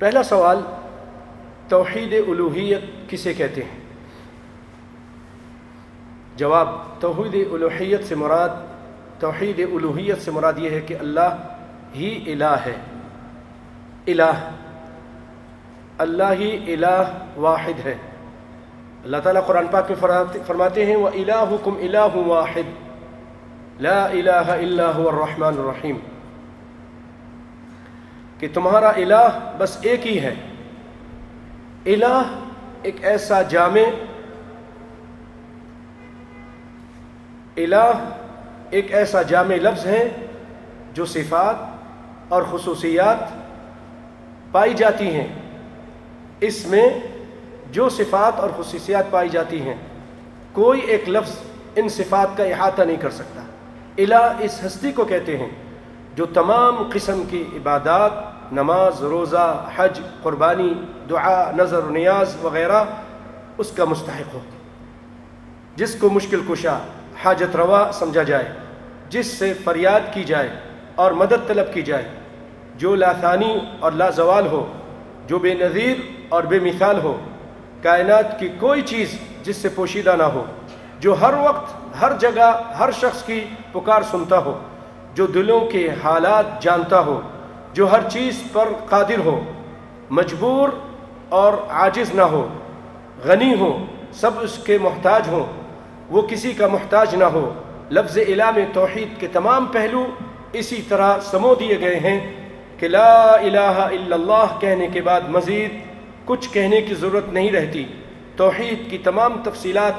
پہلا سوال، توحید الوحیت کسے کہتے ہیں؟ جواب، توحید الوحیت سے مراد، توحید الوحیت سے مراد یہ ہے کہ اللہ ہی الہ ہے۔ الہ، اللہ ہی الہ واحد ہے۔ اللہ تعالیٰ قرآن پاک میں فرماتے ہیں وہ الہکم الہ واحد۔ لا الہ الا هو الرحمن الرحیم کہ تمہارا الہ بس ایک ہی ہے۔ الہ ایک ایسا جامع، الہ ایک ایسا جامع لفظ ہے جو صفات اور خصوصیات پائی جاتی ہیں۔ اس میں جو صفات اور خصوصیات پائی جاتی ہیں، کوئی ایک لفظ ان صفات کا احاطہ نہیں کر سکتا۔ الہ اس ہستی کو کہتے ہیں۔ جو تمام قسم کی عبادات، نماز، روزہ، حج، قربانی، دعا، نظر و نیاز وغیرہ اس کا مستحق ہو۔ جس کو مشکل کشا، حاجت روا سمجھا جائے، جس سے فریاد کی جائے اور مدد طلب کی جائے، جو لاثانی اور لازوال ہو، جو بے نظیر اور بے مثال ہو، کائنات کی کوئی چیز جس سے پوشیدہ نہ ہو، جو ہر وقت، ہر جگہ، ہر شخص کی پکار سنتا ہو۔ جو دلوں کے حالات جانتا ہو، جو ہر چیز پر قادر ہو، مجبور اور عاجز نہ ہو، غنی ہو، سب اس کے محتاج ہوں، وہ کسی کا محتاج نہ ہو۔ لفظ الہ میں توحید کے تمام پہلو اسی طرح سمو دیے گئے ہیں کہ لا الہ الا اللہ کہنے کے بعد مزید کچھ کہنے کی ضرورت نہیں رہتی۔ توحید کی تمام تفصیلات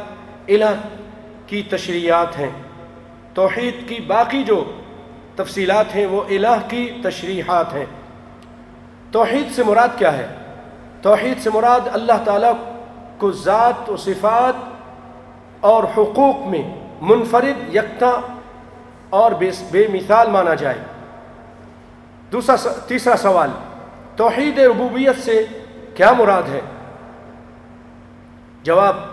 الہ کی تشریحات ہیں۔ توحید کی باقی جو تفصیلات ہیں، وہ الہ کی تشریحات ہیں۔ توحید سے مراد کیا ہے؟ توحید سے مراد اللہ تعالیٰ کو ذات و صفات اور حقوق میں منفرد، یکتا اور بے مثال مانا جائے۔ دوسرا تیسرا سوال، توحید ربوبیت سے کیا مراد ہے؟ جواب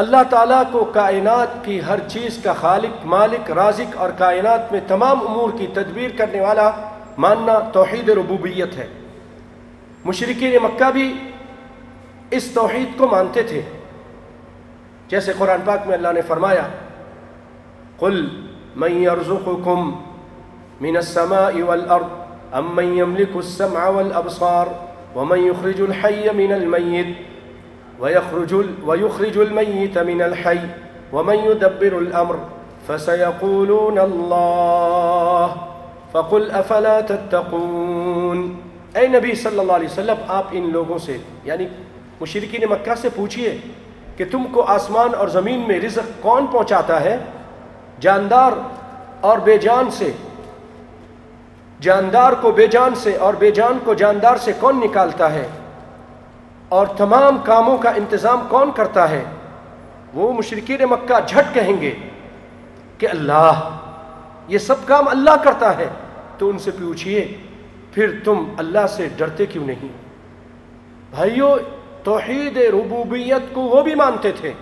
اللہ تعالیٰ کو کائنات کی ہر چیز کا خالق، مالک، رازق اور کائنات میں تمام امور کی تدبیر کرنے والا ماننا توحید ربوبیت ہے۔ مشرقین مکہ بھی اس توحید کو مانتے تھے۔ جیسے قرآن پاک میں اللہ نے فرمایا، قل من يرزقكم من السماء والأرض أم من يملك السمع والأبصار ومن يخرج الحي من الميت ويخرج, ويخرج الميت من الحي ومن يدبر الأمر فسيقولون الله فقل أفلا تتقون. اے نبی صلی اللہ علیہ وسلم آپ ان لوگوں سے یعنی مشرقین مکہ سے پوچھئے کہ تم کو آسمان اور زمین میں رزق کون پہنچاتا ہے؟ جاندار اور بے جان سے۔ جاندار کو بے جان سے اور بے جان کو جاندار سے کون نکالتا ہے؟ اور تمام کاموں کا انتظام کون کرتا ہے؟ وہ مشرقین مکہ جھٹ کہیں گے کہ اللہ، یہ سب کام اللہ کرتا ہے۔ تو ان سے پوچھئے، پھر تم اللہ سے ڈرتے کیوں نہیں؟ بھائیو، توحید ربوبیت کو وہ بھی مانتے تھے۔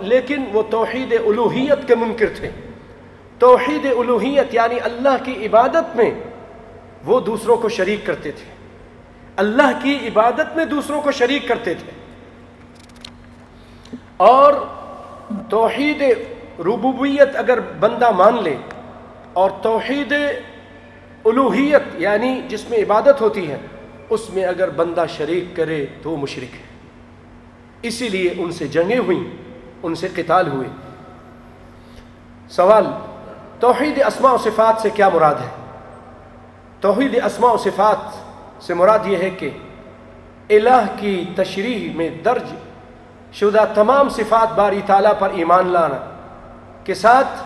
لیکن وہ توحید الوحیت کے منکر تھے۔ توحید الوحیت یعنی اللہ کی عبادت میں وہ دوسروں کو شریک کرتے تھے۔ اللہ کی عبادت میں دوسروں کو شریک کرتے تھے۔ اور توحید ربوبیت اگر بندہ مان لے اور توحید الوحیت یعنی جس میں عبادت ہوتی ہے، اس میں اگر بندہ شریک کرے تو وہ مشرک ہے۔ اسی لیے ان سے جنگیں ہوئیں، ان سے قتال ہوئے۔ سوال، توحید اسماء و صفات سے کیا مراد ہے؟ توحید اسماء و صفات سے مراد یہ ہے کہ الہ کی تشریح میں درج شدہ تمام صفات باری تعالیٰ پر ایمان لانا، کے ساتھ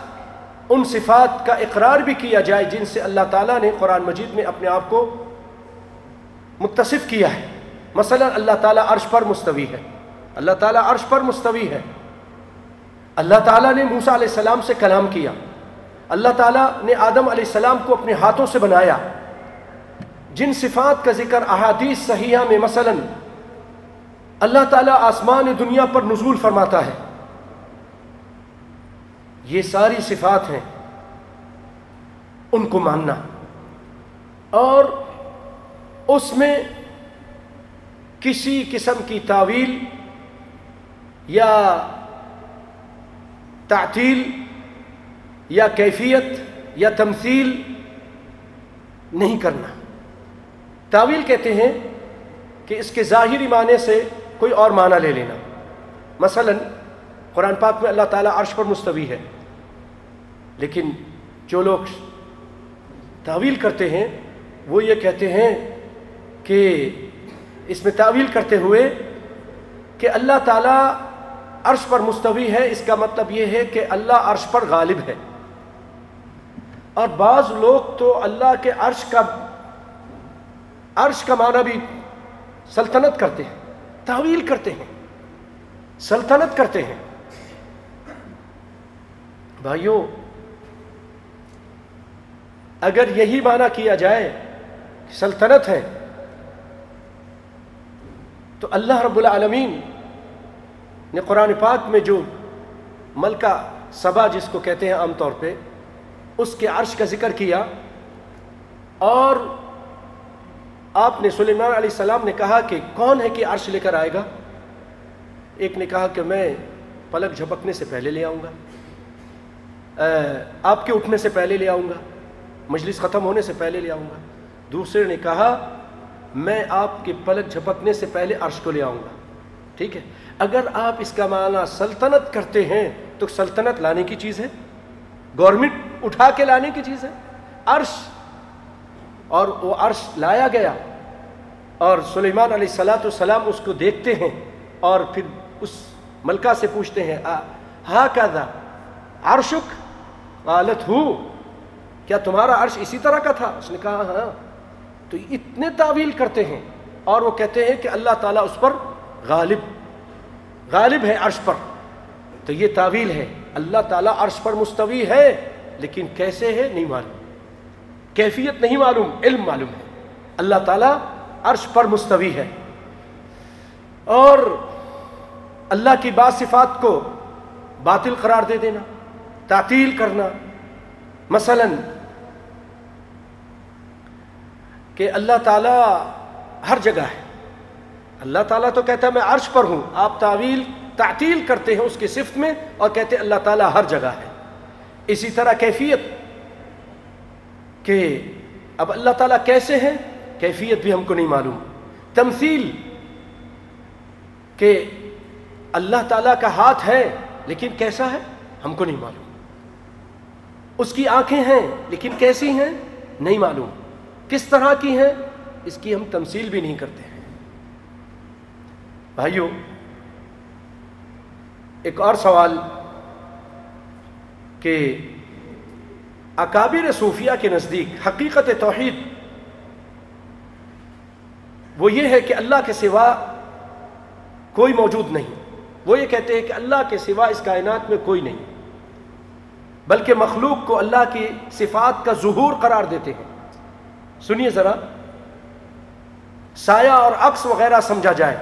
ان صفات کا اقرار بھی کیا جائے جن سے اللہ تعالیٰ نے قرآن مجید میں اپنے آپ کو متصف کیا ہے۔ مثلا اللہ تعالیٰ عرش پر مستوی ہے۔ اللہ تعالیٰ عرش پر مستوی ہے۔ اللہ تعالیٰ نے موسیٰ علیہ السلام سے کلام کیا۔ اللہ تعالیٰ نے آدم علیہ السلام کو اپنے ہاتھوں سے بنایا۔ جن صفات کا ذکر احادیث صحیحہ میں مثلا اللہ تعالیٰ آسمان دنیا پر نزول فرماتا ہے، یہ ساری صفات ہیں، ان کو ماننا۔ اور اس میں کسی قسم کی تعویل یا تعطیل یا کیفیت یا تمثیل نہیں کرنا۔ تعویل کہتے ہیں کہ اس کے ظاہری معنی سے کوئی اور معنی لے لینا۔ مثلا قرآن پاک میں اللہ تعالیٰ عرش پر مستوی ہے، لیکن جو لوگ تعویل کرتے ہیں، وہ یہ کہتے ہیں کہ اس میں تعویل کرتے ہوئے کہ اللہ تعالیٰ عرش پر مستوی ہے، اس کا مطلب یہ ہے کہ اللہ عرش پر غالب ہے۔ اور بعض لوگ تو اللہ کے عرش کا عرش کا معنی بھی سلطنت کرتے ہیں، تعویل کرتے ہیں، سلطنت کرتے ہیں۔ بھائیوں اگر یہی معنی کیا جائے کہ سلطنت ہے، تو اللہ رب العالمین نے قرآن پاک میں جو ملکہ سبا جس کو کہتے ہیں عام طور پہ، اس کے عرش کا ذکر کیا اور آپ نے سلیمان علیہ السلام نے کہا کہ کون ہے کہ عرش لے کر آئے گا؟ ایک نے کہا کہ میں پلک جھپکنے سے پہلے لے آؤں گا۔ آپ کے اٹھنے سے پہلے لے آؤں گا۔ مجلس ختم ہونے سے پہلے لے آؤں گا۔ دوسرے نے کہا، میں آپ کے پلک جھپکنے سے پہلے عرش کو لے آؤں گا۔ ٹھیک ہے۔ اگر آپ اس کا معنی سلطنت کرتے ہیں، تو سلطنت لانے کی چیز ہے۔ گورنمنٹ اٹھا کے لانے کی چیز ہے۔ عرش اور وہ عرش لایا گیا اور سلیمان علیہ السلاۃ السلام اس کو دیکھتے ہیں اور پھر اس ملکہ سے پوچھتے ہیں ہاں کا تھا عرشک؟ غالت ہو، کیا تمہارا عرش اسی طرح کا تھا؟ اس نے کہا ہاں۔ تو اتنے تعویل کرتے ہیں اور وہ کہتے ہیں کہ اللہ تعالیٰ اس پر غالب غالب ہے عرش پر۔ تو یہ تعویل ہے۔ اللہ تعالیٰ عرش پر مستوی ہے، لیکن کیسے ہے؟ نہیں معلوم۔ کیفیت نہیں معلوم، علم معلوم ہے۔ اللہ تعالیٰ عرش پر مستوی ہے۔ اور اللہ کی بعض صفات کو باطل قرار دے دینا، تعطیل کرنا۔ مثلا کہ اللہ تعالیٰ ہر جگہ ہے۔ اللہ تعالیٰ تو کہتا ہے میں عرش پر ہوں، آپ تعویل، تعطیل کرتے ہیں اس کی صفت میں اور کہتے ہیں اللہ تعالیٰ ہر جگہ ہے۔ اسی طرح کیفیت کہ اب اللہ تعالیٰ کیسے ہیں؟ کیفیت بھی ہم کو نہیں معلوم۔ تمثیل کہ اللہ تعالیٰ کا ہاتھ ہے لیکن کیسا ہے؟ ہم کو نہیں معلوم۔ اس کی آنکھیں ہیں لیکن کیسی ہیں؟ نہیں معلوم۔ کس طرح کی ہیں؟ اس کی ہم تمثیل بھی نہیں کرتے۔ ہیں بھائیوں ایک اور سوال کہ اکابر صوفیہ کے نزدیک حقیقت توحید، وہ یہ ہے کہ اللہ کے سوا کوئی موجود نہیں۔ وہ یہ کہتے ہیں کہ اللہ کے سوا اس کائنات میں کوئی نہیں، بلکہ مخلوق کو اللہ کی صفات کا ظہور قرار دیتے ہیں۔ سنیے ذرا، سایہ اور عکس وغیرہ سمجھا جائے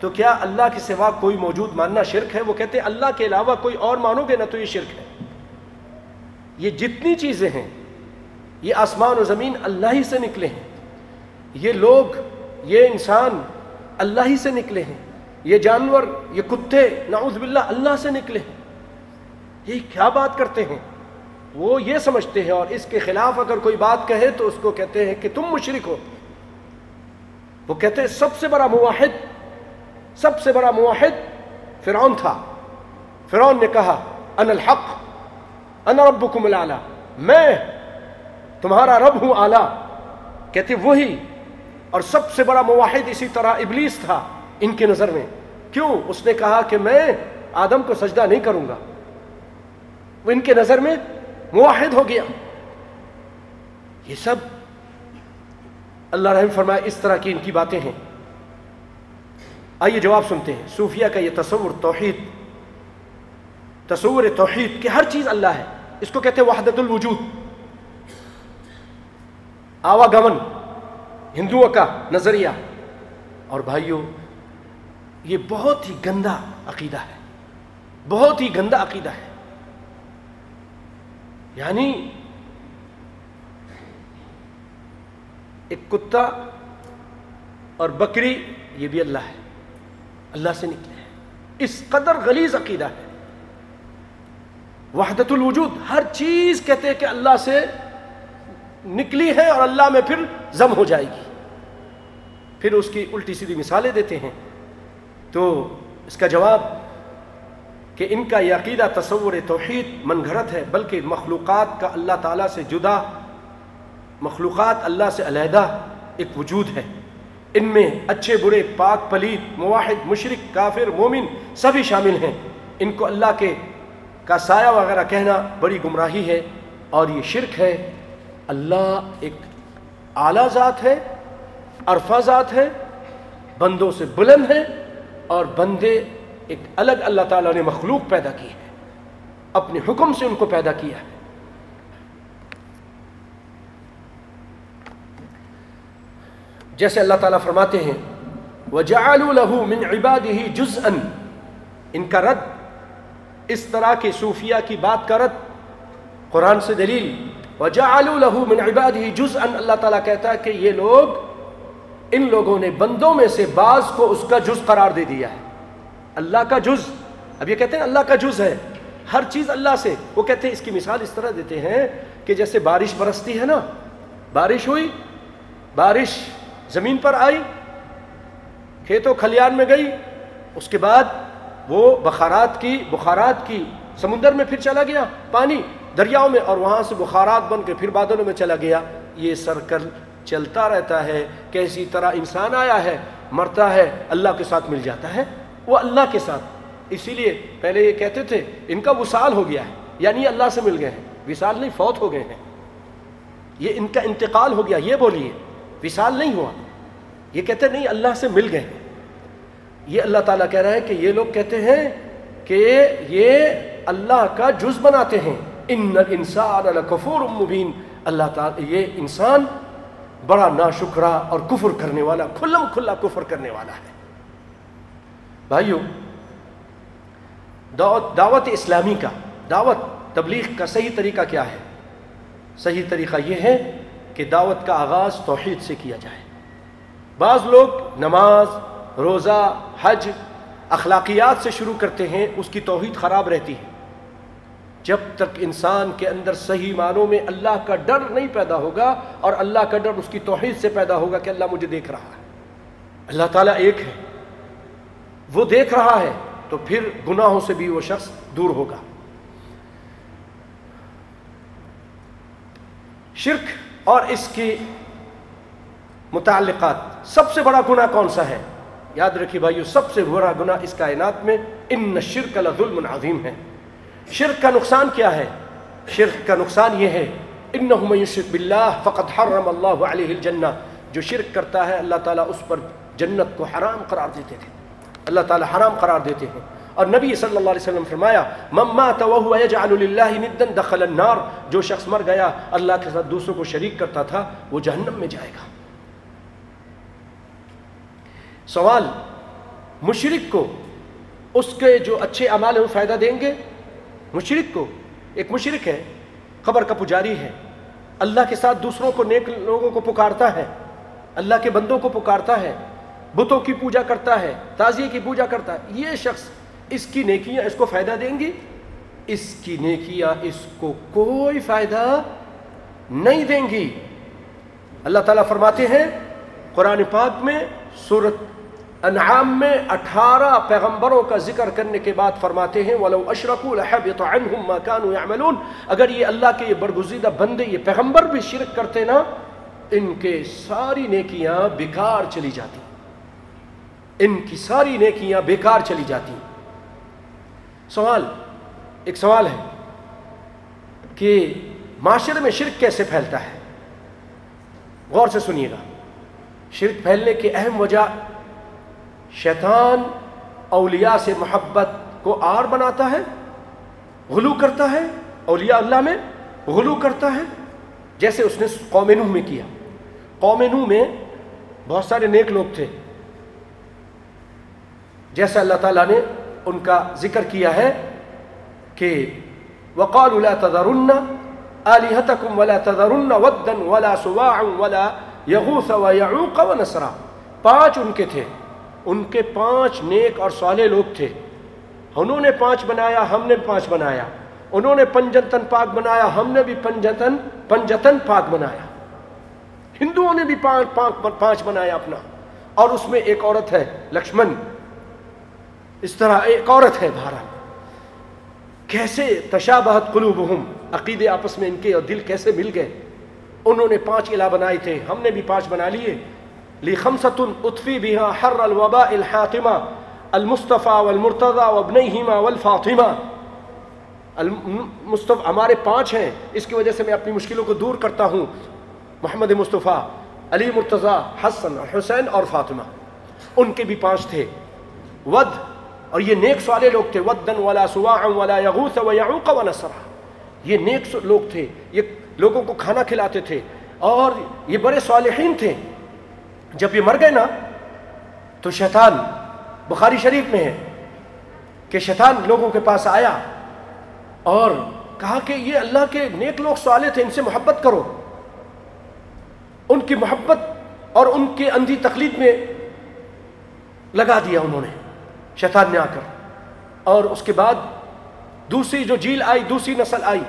تو کیا اللہ کے سوا کوئی موجود ماننا شرک ہے؟ وہ کہتے ہیں اللہ کے علاوہ کوئی اور مانو گے نہ تو یہ شرک ہے۔ یہ جتنی چیزیں ہیں، یہ آسمان و زمین اللہ ہی سے نکلے ہیں۔ یہ لوگ، یہ انسان اللہ ہی سے نکلے ہیں۔ یہ جانور، یہ کتے، نعوذ باللہ اللہ سے نکلے ہیں۔ یہ کیا بات کرتے ہیں؟ وہ یہ سمجھتے ہیں اور اس کے خلاف اگر کوئی بات کہے تو اس کو کہتے ہیں کہ تم مشرک ہو۔ وہ کہتے ہیں سب سے بڑا موحد سب سے بڑا موحد فرعون تھا۔ فرعون نے کہا ان الحق۔ انا ربکم العلا میں تمہارا رب ہوں اعلیٰ. کہتے وہی اور سب سے بڑا مواحد اسی طرح ابلیس تھا ان کے نظر میں. کیوں؟ اس نے کہا کہ میں آدم کو سجدہ نہیں کروں گا. وہ ان کے نظر میں مواحد ہو گیا. یہ سب اللہ رحم فرمائے اس طرح کی ان کی باتیں ہیں. آئیے جواب سنتے ہیں. صوفیہ کا یہ تصور توحید. تصور توحید کہ ہر چیز اللہ ہے۔ اس کو کہتے ہیں وحدت الوجود۔ آواگمن، ہندوؤں کا نظریہ۔ اور بھائیوں یہ بہت ہی گندا عقیدہ ہے۔ بہت ہی گندا عقیدہ ہے۔ یعنی ایک کتا اور بکری، یہ بھی اللہ ہے۔ اللہ سے نکلے ہیں۔ اس قدر غلیظ عقیدہ ہے۔ وحدت الوجود، ہر چیز کہتے ہیں کہ اللہ سے نکلی ہے اور اللہ میں پھر ضم ہو جائے گی۔ پھر اس کی الٹی سیدھی مثالیں دیتے ہیں۔ تو اس کا جواب کہ ان کا یہ عقیدہ تصور توحید من گھرت ہے، بلکہ مخلوقات کا اللہ تعالیٰ سے جدا، مخلوقات اللہ سے علیحدہ ایک وجود ہے۔ ان میں اچھے، برے، پاک پلیت مواحد مشرق کافر، مومن سبھی شامل ہیں۔ ان کو اللہ کے کا سایہ وغیرہ کہنا بڑی گمراہی ہے اور یہ شرک ہے۔ اللہ ایک اعلیٰ ذات ہے، عرفہ ذات ہے، بندوں سے بلند ہے اور بندے ایک الگ اللہ تعالیٰ نے مخلوق پیدا کی ہے۔ اپنے حکم سے ان کو پیدا کیا ہے۔ جیسے اللہ تعالیٰ فرماتے ہیں، وَجَعَلُوا لَهُ مِنْ عِبَادِهِ جُزْءً ان کا رد اس طرح کے صوفیہ کی بات کا رد قرآن سے دلیل، وَجَعَلُوا لَهُ مِنْ عِبَادِهِ جُزْءً اللہ تعالیٰ کہتا ہے کہ یہ لوگ ان لوگوں نے بندوں میں سے بعض کو اس کا جز قرار دے دیا ہے۔ اللہ کا جز، اب یہ کہتے ہیں اللہ کا جز ہے، ہر چیز اللہ سے۔ وہ کہتے ہیں، اس کی مثال اس طرح دیتے ہیں کہ جیسے بارش برستی ہے نا، بارش ہوئی، بارش زمین پر آئی، کھیتوں کھلیان میں گئی، اس کے بعد وہ بخارات کی بخارات کی سمندر میں پھر چلا گیا، پانی دریاؤں میں، اور وہاں سے بخارات بن کے پھر بادلوں میں چلا گیا۔ یہ سرکل چلتا رہتا ہے، کیسی طرح انسان آیا ہے، مرتا ہے، اللہ کے ساتھ مل جاتا ہے، وہ اللہ کے ساتھ۔ اسی لیے پہلے یہ کہتے تھے، ان کا وصال ہو گیا ہے یعنی اللہ سے مل گئے ہیں۔ وصال نہیں، فوت ہو گئے ہیں۔ یہ ان کا انتقال ہو گیا، یہ بولیے۔ وصال نہیں ہوا۔ یہ کہتے نہیں، اللہ سے مل گئے ہیں۔ یہ اللہ تعالیٰ کہہ رہا ہے کہ یہ لوگ کہتے ہیں کہ یہ اللہ کا جز بناتے ہیں۔ ان انسان الکفور مبین اللہ تعالیٰ یہ انسان بڑا ناشکرا اور کفر کرنے والا، کھلم کھلا کفر کرنے والا ہے۔ بھائیو، دعوت دعوت اسلامی کا، دعوت تبلیغ کا صحیح طریقہ کیا ہے؟ صحیح طریقہ یہ ہے کہ دعوت کا آغاز توحید سے کیا جائے۔ بعض لوگ نماز روزہ، حج اخلاقیات سے شروع کرتے ہیں، اس کی توحید خراب رہتی ہے۔ جب تک انسان کے اندر صحیح معنوں میں اللہ کا ڈر نہیں پیدا ہوگا اور اللہ کا ڈر اس کی توحید سے پیدا ہوگا کہ اللہ مجھے دیکھ رہا ہے۔ اللہ تعالیٰ ایک ہے۔ وہ دیکھ رہا ہے تو پھر گناہوں سے بھی وہ شخص دور ہوگا۔ شرک اور اس کی متعلقات، سب سے بڑا گناہ کون سا ہے؟ یاد رکھیے بھائیو، سب سے بڑا گناہ اس کائنات میں ان شرک ظلم عظیم ہے۔ شرک کا نقصان کیا ہے؟ شرک کا نقصان یہ ہے، انہم سوال مشرق کو اس کے جو اچھے اعمال ہیں وہ فائدہ دیں گے؟ مشرق کو، ایک مشرق ہے خبر کا پجاری ہے، اللہ کے ساتھ دوسروں کو نیک لوگوں کو پکارتا ہے، اللہ کے بندوں کو پکارتا ہے، بتوں کی پوجا کرتا ہے، تازیے کی پوجا کرتا ہے، یہ شخص اس کی نیکیاں اس کو فائدہ دیں گی؟ اس کی نیکیاں اس کو کوئی فائدہ نہیں دیں گی۔ اللہ تعالیٰ فرماتے ہیں، قرآن پاک میں صورت انعام میں اٹھارہ پیغمبروں کا ذکر کرنے کے بعد فرماتے ہیں، وَلَوْ أَشْرَكُوا لَحَبِطَ عَنْهُمْ مَا كَانُوا يَعْمَلُونَ۔ اگر یہ اللہ کے یہ برگزیدہ بندے، یہ پیغمبر بھی شرک کرتے نا، ان کے ساری نیکیاں بیکار چلی جاتی۔ ان کی ساری نیکیاں بیکار چلی جاتی۔ سوال، ایک سوال ہے کہ معاشرے میں شرک کیسے پھیلتا ہے؟ غور سے سنیے گا۔ شرک پھیلنے کی اہم وجہ شیطان اولیاء سے محبت کو آر بناتا ہے، غلو کرتا ہے، اولیاء اللہ میں غلو کرتا ہے، جیسے اس نے قوم نوح میں کیا۔ قوم نوح میں بہت سارے نیک لوگ تھے۔ جیسا اللہ تعالیٰ نے ان کا ذکر کیا ہے کہ وقال لا تذرن آلهتكم ولا تذرن ودا ولا سواع ولا يغوث ويعوق ونسرا پانچ ان کے تھے۔ ان کے پانچ نیک اور صالح لوگ تھے۔ انہوں نے پانچ بنایا، ہم نے پانچ بنایا۔ انہوں نے پنجتن پاک بنایا، ہم نے بھی پنجتن پنجتن پاک بنایا۔ ہندوؤں نے بھی پانچ پانچ بنایا اپنا۔ اور اس میں ایک عورت ہے، لکشمن۔ اس طرح ایک عورت ہے بھارت کیسے تشابہت قلوبہم؟ عقیدے آپس میں ان کے اور دل کیسے مل گئے؟ انہوں نے پانچ الہ بنائے تھے، ہم نے بھی پانچ بنا لیے۔ لخمسۃ اطفی بها حر الوباء الحاطمہ المصطفیٰ والمرتضی وابنیہما والفاطمہ المصطفیٰ ہمارے پانچ ہیں، اس کی وجہ سے میں اپنی مشکلوں کو دور کرتا ہوں۔ محمد مصطفیٰ علی مرتضی حسن، حسین اور فاطمہ۔ ان کے بھی پانچ تھے۔ ود، اور یہ نیک سوالے لوگ تھے ودن ولا سواع ولا یغوث ویعوق ونسرہ یہ نیک لوگ تھے، یہ لوگوں کو کھانا کھلاتے تھے، اور یہ بڑے صالحین تھے۔ جب یہ مر گئے نا، تو شیطان بخاری شریف میں ہے کہ شیطان لوگوں کے پاس آیا اور کہا کہ یہ اللہ کے نیک لوگ سوالے تھے، ان سے محبت کرو۔ ان کی محبت اور ان کے اندھی تقلید میں لگا دیا انہوں نے، شیطان نے آ کر۔ اور اس کے بعد دوسری جو جیل آئی، دوسری نسل آئی،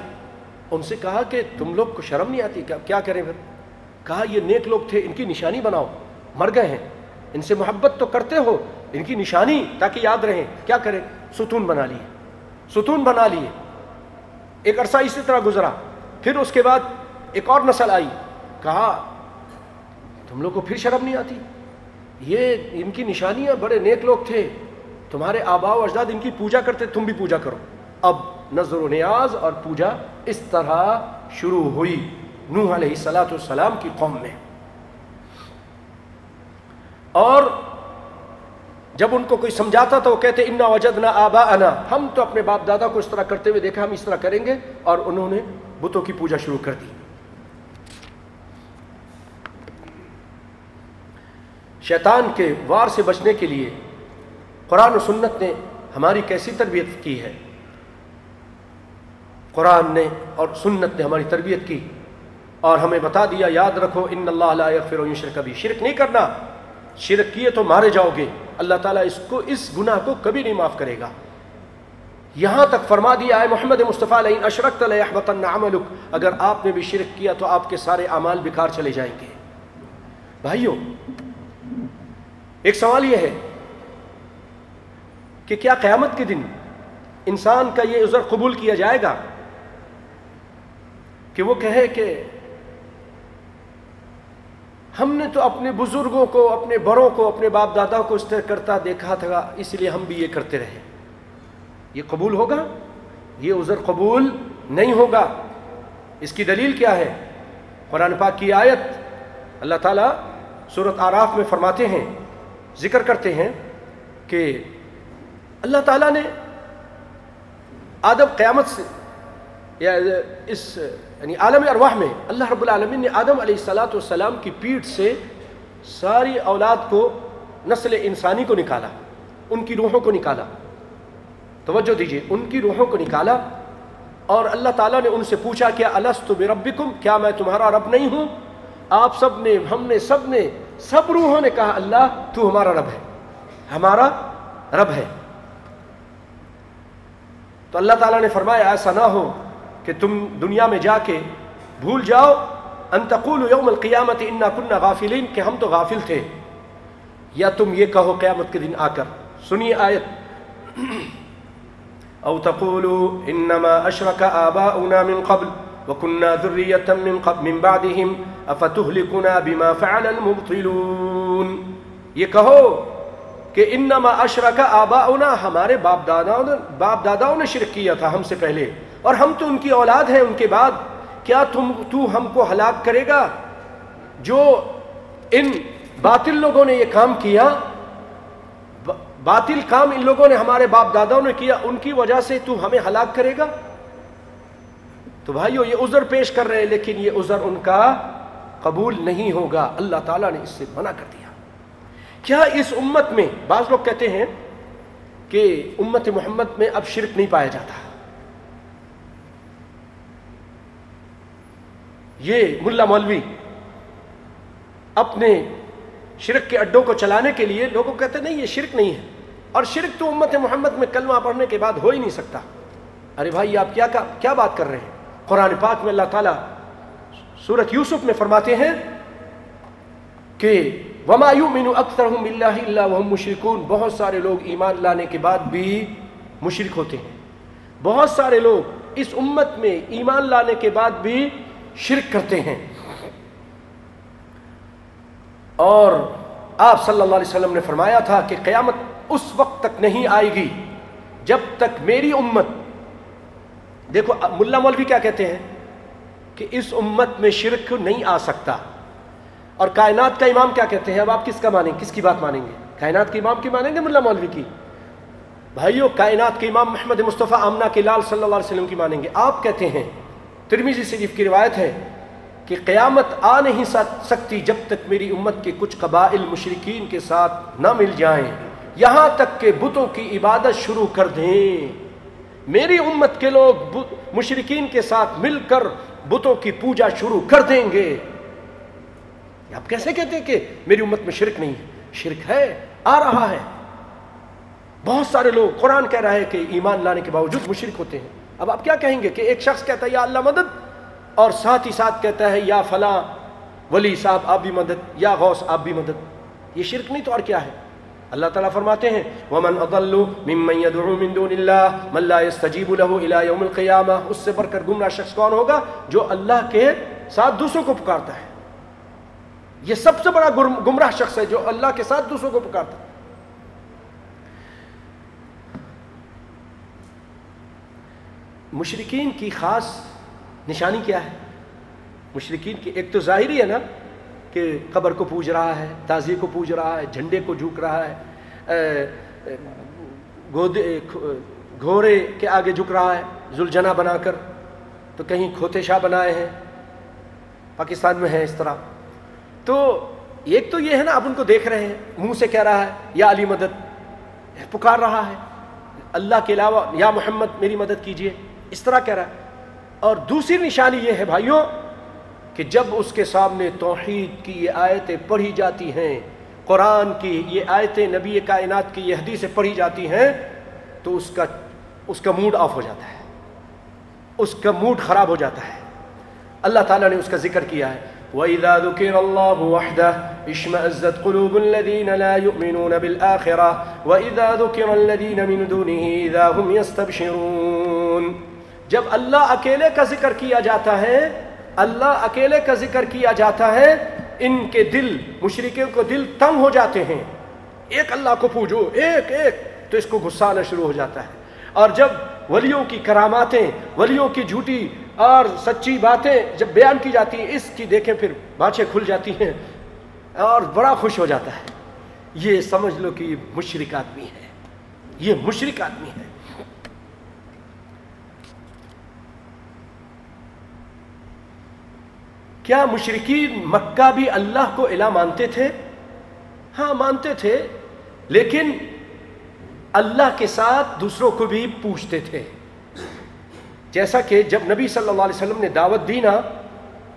ان سے کہا کہ تم لوگ کو شرم نہیں آتی، کیا کریں پھر؟ کہا یہ نیک لوگ تھے، ان کی نشانی بناؤ۔ مر گئے ہیں۔ ان سے محبت تو کرتے ہو، ان کی نشانی تاکہ یاد رہیں۔ کیا کریں؟ ستون بنا لیے۔ ستون بنا لیے۔ ایک عرصہ اسی طرح گزرا۔ پھر اس کے بعد ایک اور نسل آئی۔ کہا، تم لوگ کو پھر شرم نہیں آتی؟ یہ ان کی نشانیاں بڑے نیک لوگ تھے۔ تمہارے آبا و اجداد ان کی پوجا کرتے، تم بھی پوجا کرو۔ اب نظر و نیاز اور پوجا اس طرح شروع ہوئی۔ نوح علیہ السلاۃ السلام کی قوم میں۔ اور جب ان کو کوئی سمجھاتا تو وہ کہتے، انا وجد نہ آبا انا ہم تو اپنے باپ دادا کو اس طرح کرتے ہوئے دیکھا، ہم اس طرح کریں گے اور انہوں نے بتوں کی پوجا شروع کر دی۔ شیطان کے وار سے بچنے کے لیے قرآن و سنت نے ہماری کیسی تربیت کی ہے؟ قرآن نے اور سنت نے ہماری تربیت کی اور ہمیں بتا دیا، یاد رکھو، ان اللہ علیہ فر شرک کبھی شرک نہیں کرنا۔ شرک کیے تو مارے جاؤ گے۔ اللہ تعالیٰ اس کو، اس گناہ کو کبھی نہیں معاف کرے گا۔ یہاں تک فرما دیا ہے محمد مصطفیٰ علیہ اشرک عملک۔ اگر آپ نے بھی شرک کیا تو آپ کے سارے اعمال بیکار چلے جائیں گے۔ بھائیو، ایک سوال یہ ہے کہ کیا قیامت کے دن انسان کا یہ عذر قبول کیا جائے گا؟ کہ وہ کہے کہ ہم نے تو اپنے بزرگوں کو، اپنے بڑوں کو، اپنے باپ دادا کو اس طرح کرتا دیکھا تھا، اس لیے ہم بھی یہ کرتے رہے۔ یہ قبول ہوگا؟ یہ عذر قبول نہیں ہوگا۔ اس کی دلیل کیا ہے؟ قرآن پاک کی آیت اللہ تعالیٰ صورت آراف میں فرماتے ہیں، ذکر کرتے ہیں کہ اللہ تعالیٰ نے آدم قیامت سے، یا اس یعنی عالم ارواح میں اللہ رب العالمین نے آدم علیہ السلاۃ والسلام کی پیٹھ سے ساری اولاد کو نسل انسانی کو نکالا، ان کی روحوں کو نکالا۔ توجہ دیجیے ان کی روحوں کو نکالا اور اللہ تعالیٰ نے ان سے پوچھا کیا السط بربکم، کیا میں تمہارا رب نہیں ہوں؟ آپ سب نے، ہم نے سب نے سب روحوں نے کہا، اللہ تو ہمارا رب ہے، ہمارا رب ہے۔ تو اللہ تعالیٰ نے فرمایا، ایسا نہ ہو کہ تم دنیا میں جا کے بھول جاؤ انتقول یوم القیامت انا کننا غافلین، کہ ہم تو غافل تھے۔ یا تم یہ کہو قیامت کے دن آ کر۔ سنیے آیت۔ او تقولوا انما اشرك آباؤنا من قبل وكنا ذرية من قبل من بعدهم افتهلكنا بما فعل المبطلون۔ یہ کہو کہ انما اشرک آباؤنا، ہمارے باپ داداؤں نے باپ داداؤں نے شرک کیا تھا ہم سے پہلے۔ اور ہم تو ان کی اولاد ہیں ان کے بعد، کیا تم تو ہم کو ہلاک کرے گا؟ جو ان باطل لوگوں نے یہ کام کیا باطل کام ان لوگوں نے ہمارے باپ داداؤں نے کیا، ان کی وجہ سے تو ہمیں ہلاک کرے گا؟ تو بھائیو، یہ عذر پیش کر رہے ہیں، لیکن یہ عذر ان کا قبول نہیں ہوگا۔ اللہ تعالیٰ نے اس سے منع کر دیا۔ کیا اس امت میں، بعض لوگ کہتے ہیں کہ امت محمد میں اب شرک نہیں پایا جاتا۔ یہ ملا مولوی اپنے شرک کے اڈوں کو چلانے کے لیے لوگوں کہتے نہیں، یہ شرک نہیں ہے۔ اور شرک تو امت محمد میں کلمہ پڑھنے کے بعد ہو ہی نہیں سکتا۔ ارے بھائی، آپ کیا کیا بات کر رہے ہیں؟ قرآن پاک میں اللہ تعالیٰ سورت یوسف میں فرماتے ہیں کہ وما يؤمن اکثرهم بالله الا وهم بہت سارے لوگ ایمان لانے کے بعد بھی مشرک ہوتے ہیں۔ بہت سارے لوگ اس امت میں ایمان لانے کے بعد بھی شرک کرتے ہیں۔ اور آپ صلی اللہ علیہ وسلم نے فرمایا تھا کہ قیامت اس وقت تک نہیں آئے گی جب تک میری امت، دیکھو ملا مولوی کیا کہتے ہیں؟ کہ اس امت میں شرک نہیں آ سکتا۔ اور کائنات کا امام کیا کہتے ہیں؟ اب آپ کس کا مانیں، کس کی بات مانیں گے؟ کائنات کے امام کی مانیں گے ملا مولوی کی؟ بھائیو، کائنات کے امام محمد مصطفیٰ آمنہ کے لال صلی اللہ علیہ وسلم کی مانیں گے۔ آپ کہتے ہیں ترمیزی شریف کی روایت ہے کہ قیامت آ نہیں سکتی جب تک میری امت کے کچھ قبائل مشرقین کے ساتھ نہ مل جائیں۔ یہاں تک کہ بتوں کی عبادت شروع کر دیں۔ میری امت کے لوگ مشرقین کے ساتھ مل کر بتوں کی پوجا شروع کر دیں گے۔ آپ کیسے کہتے ہیں کہ میری امت میں شرک نہیں ہے؟ شرک ہے، آ رہا ہے۔ بہت سارے لوگ قرآن کہہ رہا ہے کہ ایمان لانے کے باوجود مشرک ہوتے ہیں۔ اب آپ کیا کہیں گے کہ ایک شخص کہتا ہے، یا اللہ مدد اور ساتھ ہی ساتھ کہتا ہے، یا فلاں ولی صاحب، آپ بھی مدد یا غوث، آپ بھی مدد؟ یہ شرک نہیں تو اور کیا ہے؟ اللہ تعالیٰ فرماتے ہیں، وَمَنْ أَضَلُّ مِمَّنْ يَدْعُو مِن دُونِ اللَّهِ مَنْ لَا يَسْتَجِيبُ لَهُ إِلَى يَوْمِ الْقِيَامَةِ اس سے بڑھ کر گمراہ شخص کون ہوگا؟ جو اللہ کے ساتھ دوسروں کو پکارتا ہے۔ یہ سب سے بڑا گمراہ شخص ہے جو اللہ کے ساتھ دوسروں کو پکارتا ہے۔ مشرقین کی خاص نشانی کیا ہے؟ مشرقین کی ایک تو ظاہری ہے نا کہ قبر کو پوج رہا ہے تازی کو پوج رہا ہے، جھنڈے کو جھوک رہا ہے گھوڑے کے آگے جھک رہا ہے زلجنا بنا کر تو کہیں کھوتے شاہ بنائے ہیں، پاکستان میں ہے اس طرح۔ تو ایک تو یہ ہے نا اب ان کو دیکھ رہے ہیں، منہ سے کہہ رہا ہے، یا علی مدد پکار رہا ہے۔ اللہ کے علاوہ، یا محمد، میری مدد کیجیے۔ اس طرح کہہ رہا ہے۔ اور دوسری نشانی یہ ہے بھائیوں کہ جب اس کے سامنے توحید کی یہ آیتیں پڑھی جاتی ہیں، قرآن کی یہ آیتیں، نبی کائنات کی یہ حدیثیں پڑھی جاتی ہیں، تو اس کا اس کا موڈ آف ہو جاتا ہے۔ اس کا موڈ خراب ہو جاتا ہے۔ اللہ تعالیٰ نے اس کا ذکر کیا ہے۔ وَإِذَا ذُكِرَ اللَّهُ وَحْدَهُ اشْمَأَزَّتْ قُلُوبُ الَّذِينَ لَا يُؤْمِنُونَ بِالْآخِرَةِ وَإِذَا ذُكِرَ الَّذِينَ مِن دُونِهِ إِذَا هُمْ يَسْتَبْشِرُونَ جب اللہ اکیلے کا ذکر کیا جاتا ہے، اللہ اکیلے کا ذکر کیا جاتا ہے، ان کے دل مشرقوں کو دل تنگ ہو جاتے ہیں۔ ایک اللہ کو پوجو، ایک ایک، تو اس کو غصہ آنا شروع ہو جاتا ہے۔ اور جب ولیوں کی کراماتیں، ولیوں کی جھوٹی اور سچی باتیں جب بیان کی جاتی ہیں، اس کی دیکھیں پھر بانچیں کھل جاتی ہیں اور بڑا خوش ہو جاتا ہے۔ یہ سمجھ لو کہ یہ مشرق آدمی ہے۔ یہ مشرق آدمی ہے۔ کیا مشرقین مکہ بھی اللہ کو الہ مانتے تھے؟ ہاں مانتے تھے، لیکن اللہ کے ساتھ دوسروں کو بھی پوچھتے تھے۔ جیسا کہ جب نبی صلی اللہ علیہ وسلم نے دعوت دی نا،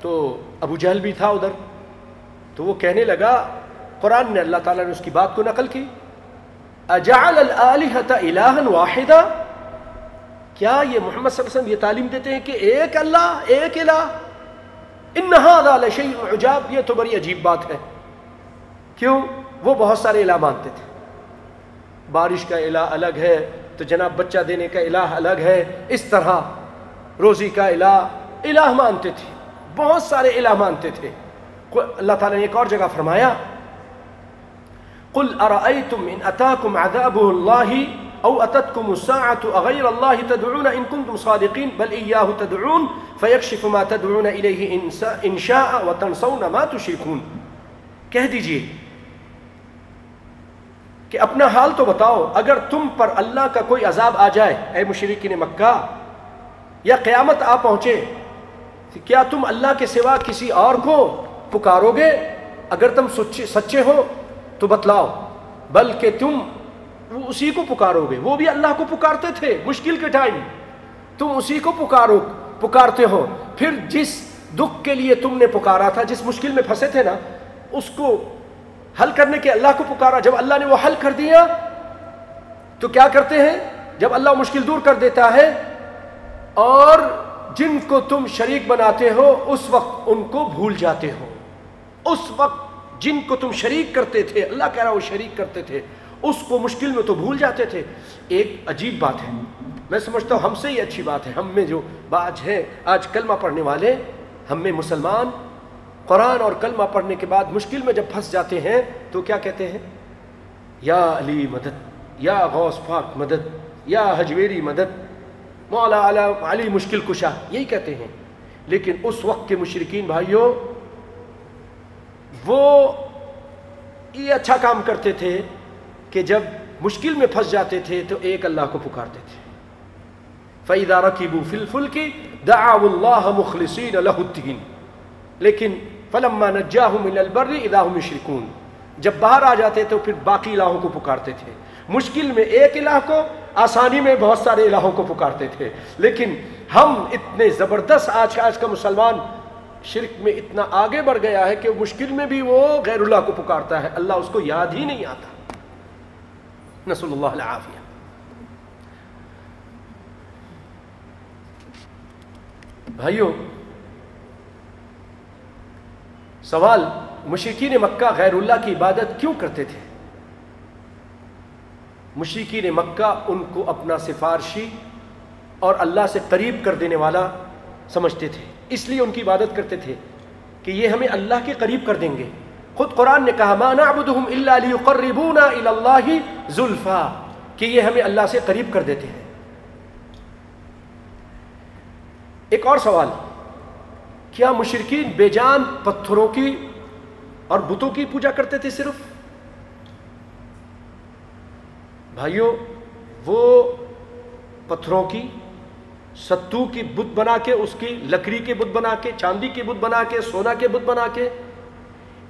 تو ابو جہل بھی تھا ادھر۔ تو وہ کہنے لگا، قرآن نے اللہ تعالیٰ نے اس کی بات کو نقل کی۔ اجعل الہا واحدہ۔ کیا یہ محمد صلی اللہ علیہ وسلم یہ تعلیم دیتے ہیں کہ ایک اللہ، ایک الہ؟ ان عجاب، یہ تو بڑی عجیب بات ہے۔ کیوں؟ وہ بہت سارے الہ مانتے تھے۔ بارش کا الہ الگ ہے، تو جناب بچہ دینے کا الہ الگ ہے۔ اس طرح روزی کا الہ الہ مانتے تھے۔ بہت سارے الہ مانتے تھے۔ اللہ تعالیٰ نے ایک اور جگہ فرمایا، قل ارأيتم ان اتاكم عذاب الله او اتتكم الساعة اغير الله تدعون ان كنتم صادقين، بل اياه تدعون، فيكشف ما تدعون اليه ان شاء وتنسون ما تشركون۔ کہہ دیجیے کہ اپنا حال تو بتاؤ، اگر تم پر اللہ کا کوئی عذاب آ جائے، اے مشرقین مکہ، یا قیامت آ پہنچے کیا تم اللہ کے سوا کسی اور کو پکارو گے اگر تم سچے ہو تو بتلاؤ، بلکہ تم وہ اسی کو پکارو گے۔ وہ بھی اللہ کو پکارتے تھے، مشکل کے ٹائم۔ تم اسی کو پکارو، پکارتے ہو۔ پھر جس دکھ کے لیے تم نے پکارا تھا، جس مشکل میں پھنسے تھے نا، اس کو حل کرنے کے اللہ کو پکارا۔ جب اللہ نے وہ حل کر دیا، تو کیا کرتے ہیں؟ جب اللہ مشکل دور کر دیتا ہے، اور جن کو تم شریک بناتے ہو، اس وقت ان کو بھول جاتے ہو۔ اس وقت جن کو تم شریک کرتے تھے، اللہ کہہ رہا وہ شریک کرتے تھے۔ اس کو مشکل میں تو بھول جاتے تھے۔ ایک عجیب بات ہے۔ میں سمجھتا ہوں ہم سے ہی اچھی بات ہے۔ ہم میں جو باج ہے، آج کلمہ پڑھنے والے، ہم میں مسلمان، قرآن اور کلمہ پڑھنے کے بعد مشکل میں جب پھنس جاتے ہیں، تو کیا کہتے ہیں؟ یا علی مدد، یا غوث پاک مدد، یا حجویری مدد، مولا علی مشکل کشا، یہی کہتے ہیں۔ لیکن اس وقت کے مشرقین بھائیوں وہ یہ اچھا کام کرتے تھے۔ کہ جب مشکل میں پھنس جاتے تھے تو ایک اللہ کو پکارتے تھے۔ فَإِذَا رَكِبُوا فِي الْفُلْكِ دَعَوُ اللَّهَ مُخْلِصِينَ لَهُ الدِّينَ۔ لیکن فَلَمَّا نَجَّاهُمْ مِنَ الْبَرِّ اِذَا هُمْ يُشْرِكُونَ۔ جب باہر آ جاتے تو پھر باقی الہوں کو پکارتے تھے۔ مشکل میں ایک الہ کو، آسانی میں بہت سارے الہوں کو پکارتے تھے۔ لیکن ہم اتنے زبردست آج آج کا مسلمان شرک میں اتنا آگے بڑھ گیا ہے کہ مشکل میں بھی وہ غیر اللہ کو پکارتا ہے۔ اللہ اس کو یاد ہی نہیں آتا۔ نسل اللہ العافیہ بھائیو، سوال مشرقین مکہ غیر اللہ کی عبادت کیوں کرتے تھے؟ مشرقین مکہ ان کو اپنا سفارشی اور اللہ سے قریب کر دینے والا سمجھتے تھے، اس لیے ان کی عبادت کرتے تھے کہ یہ ہمیں اللہ کے قریب کر دیں گے۔ خود قرآن نے کہا، ما نعبدهم الا ليقربونا الى الله زلفا. کہ یہ ہمیں اللہ سے قریب کر دیتے ہیں۔ ایک اور سوال، کیا مشرقین بے جان پتھروں کی اور بتوں کی پوجا کرتے تھے صرف؟ بھائیوں وہ پتھروں کی، ستو کی بت بنا کے، اس کی لکڑی کے بت بنا کے، چاندی کے بت بنا کے، سونا کے بت بنا کے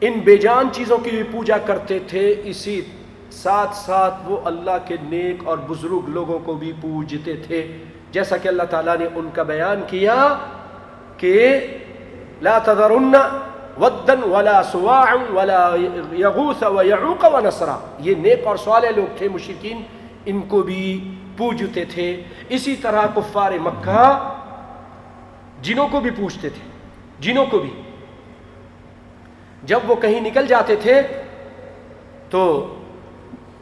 ان بے جان چیزوں کی بھی پوجا کرتے تھے، اسی ساتھ ساتھ وہ اللہ کے نیک اور بزرگ لوگوں کو بھی پوجتے تھے۔ جیسا کہ اللہ تعالیٰ نے ان کا بیان کیا کہ لا تذرن ودن ولا سواع ولا یغوث و یعوق و نصرہ یہ نیک اور سوالے لوگ تھے مشرقین ان کو بھی پوجتے تھے۔ اسی طرح کفار مکہ جنوں کو بھی پوچھتے تھے، جنوں کو بھی۔ جب وہ کہیں نکل جاتے تھے تو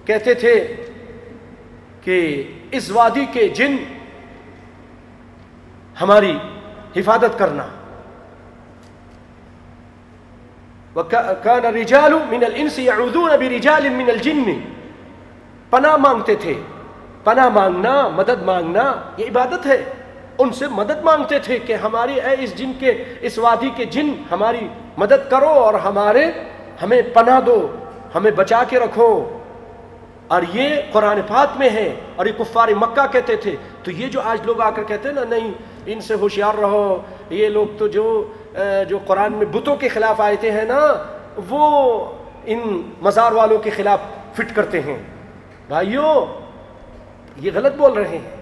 کہتے تھے کہ اس وادی کے جن ہماری حفاظت کرنا۔ وَكَانَ رِجَالُ مِنَ الْإِنسِ يَعُوذُونَ بِرِجَالٍ مِنَ الْجِنِّ۔ پناہ مانگتے تھے۔ پناہ مانگنا، مدد مانگنا، یہ عبادت ہے۔ ان سے مدد مانگتے تھے کہ ہماری اے اس جن کے، اس وادی کے جن ہماری مدد کرو اور ہمارے، ہمیں پناہ دو، ہمیں بچا کے رکھو۔ اور یہ قرآن پاک میں ہے اور یہ کفار مکہ کہتے تھے۔ تو یہ جو آج لوگ آ کر کہتے ہیں نا، نہیں، ان سے ہوشیار رہو۔ یہ لوگ تو جو جو قرآن میں بتوں کے خلاف آئے ہیں نا، وہ ان مزار والوں کے خلاف فٹ کرتے ہیں۔ بھائیوں یہ غلط بول رہے ہیں۔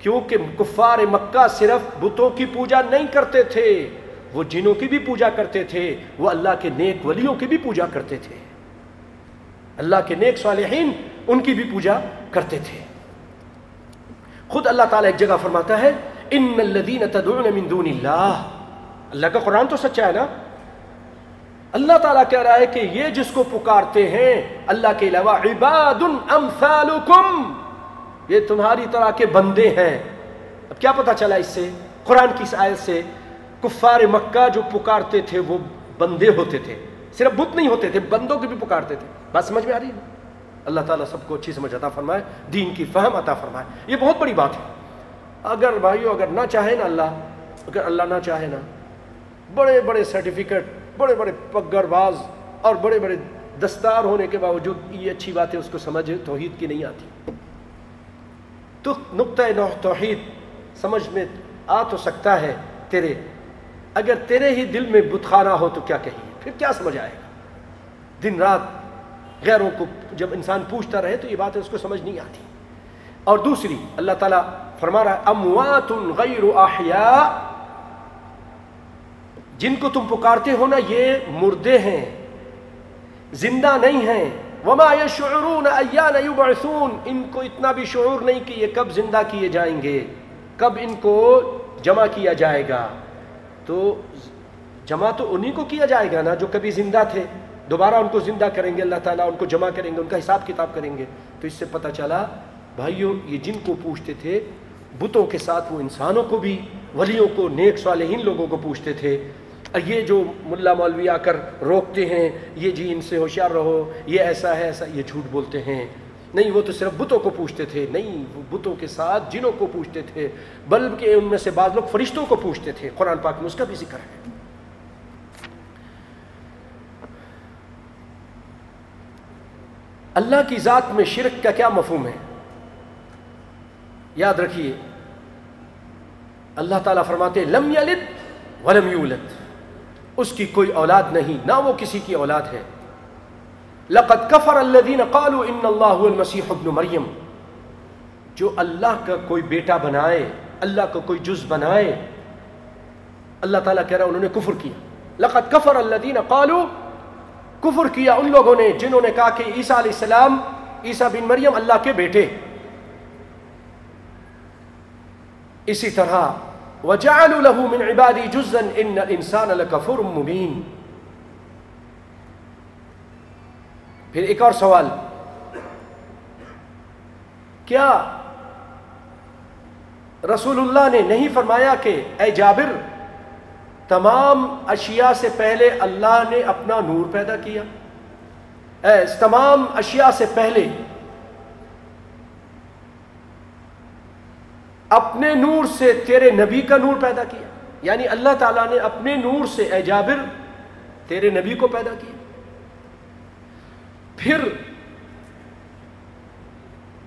کیونکہ کفار مکہ صرف بتوں کی پوجا نہیں کرتے تھے، وہ جنوں کی بھی پوجا کرتے تھے، وہ اللہ کے نیک ولیوں کی بھی پوجا کرتے تھے۔ اللہ کے نیک صالحین ان کی بھی پوجا کرتے تھے۔ خود اللہ تعالیٰ ایک جگہ فرماتا ہے، ان الذین تدعون من دون اللہ اللہ کا قرآن تو سچا ہے نا؟ اللہ تعالیٰ کہہ رہا ہے کہ یہ جس کو پکارتے ہیں، اللہ کے علاوہ عباد امثالکم۔ یہ تمہاری طرح کے بندے ہیں۔ اب کیا پتا چلا اس سے؟ قرآن کی اس آیت سے کفار مکہ جو پکارتے تھے وہ بندے ہوتے تھے۔ صرف بت نہیں ہوتے تھے، بندوں کے بھی پکارتے تھے۔ بات سمجھ میں آ رہی ہے؟ اللہ تعالیٰ سب کو اچھی سمجھ عطا فرمائے، دین کی فہم عطا فرمائے۔ یہ بہت بڑی بات ہے۔ اگر بھائیو، اگر نہ چاہے نا اللہ، اگر اللہ نہ چاہے نا، بڑے بڑے سرٹیفکیٹ، بڑے بڑے پگر باز اور بڑے بڑے دستار ہونے کے باوجود یہ اچھی باتیں اس کو سمجھ، توحید کی نہیں آتی۔ تو نقطۂ نو توحید، سمجھ میں آ تو سکتا ہے تیرے۔ اگر تیرے ہی دل میں بتخانہ ہو تو کیا کہیں پھر کیا سمجھ آئے گا؟ دن رات غیروں کو جب انسان پوچھتا رہے تو یہ باتیں اس کو سمجھ نہیں آتی۔ اور دوسری، اللہ تعالیٰ فرما رہا ہے اموات غیر احیاء۔ جن کو تم پکارتے ہو نا، یہ مردے ہیں، زندہ نہیں ہیں۔ وما يشعرون ایان یبعثون ان کو اتنا بھی شعور نہیں کہ یہ کب زندہ کیے جائیں گے، کب ان کو جمع کیا جائے گا۔ تو جمع تو انہی کو کیا جائے گا نا جو کبھی زندہ تھے، دوبارہ ان کو زندہ کریں گے، اللہ تعالیٰ ان کو جمع کریں گے، ان کا حساب کتاب کریں گے۔ تو اس سے پتہ چلا بھائیوں یہ جن کو پوچھتے تھے، بتوں کے ساتھ وہ انسانوں کو بھی، ولیوں کو، نیک صالحین لوگوں کو پوچھتے تھے۔ یہ جو ملا مولوی آ کر روکتے ہیں، یہ جی ان سے ہوشیار رہو، یہ ایسا ہے، ایسا، یہ جھوٹ بولتے ہیں۔ نہیں، وہ تو صرف بتوں کو پوچھتے تھے، نہیں، وہ بتوں کے ساتھ جنوں کو پوچھتے تھے بلب کے ان میں سے بعض لوگ فرشتوں کو پوچھتے تھے۔ قرآن پاک میں اس کا بھی ذکر ہے۔ اللہ کی ذات میں شرک کا کیا مفہوم ہے؟ یاد رکھیے، اللہ تعالیٰ فرماتے لم یلد ولم یولد۔ اس کی کوئی اولاد نہیں، نہ وہ کسی کی اولاد ہے۔ لقد کفر الذین قالوا ان اللہ المسیح ابن مریم۔ جو اللہ کا کوئی بیٹا بنائے، اللہ کا کوئی جز بنائے، اللہ تعالیٰ کہہ رہا انہوں نے کفر کیا۔ لقد کفر الذین قالوا، کفر کیا ان لوگوں نے جنہوں نے کہا کہ عیسیٰ علیہ السلام، عیسیٰ بن مریم اللہ کے بیٹے۔ اسی طرح وَجَعَلُوا لَهُ مِنْ عِبَادِي جُزًّا إِنَّ الْإِنسَانَ لَكَفُرٌ مُبِينٌ. پھر ایک اور سوال. کیا رسول اللہ نے نہیں فرمایا کہ اے جابر، تمام اشیاء سے پہلے اللہ نے اپنا نور پیدا کیا؟ اے، تمام اشیاء سے پہلے اپنے نور سے تیرے نبی کا نور پیدا کیا۔ یعنی اللہ تعالیٰ نے اپنے نور سے اے جابر، تیرے نبی کو پیدا کیا۔ پھر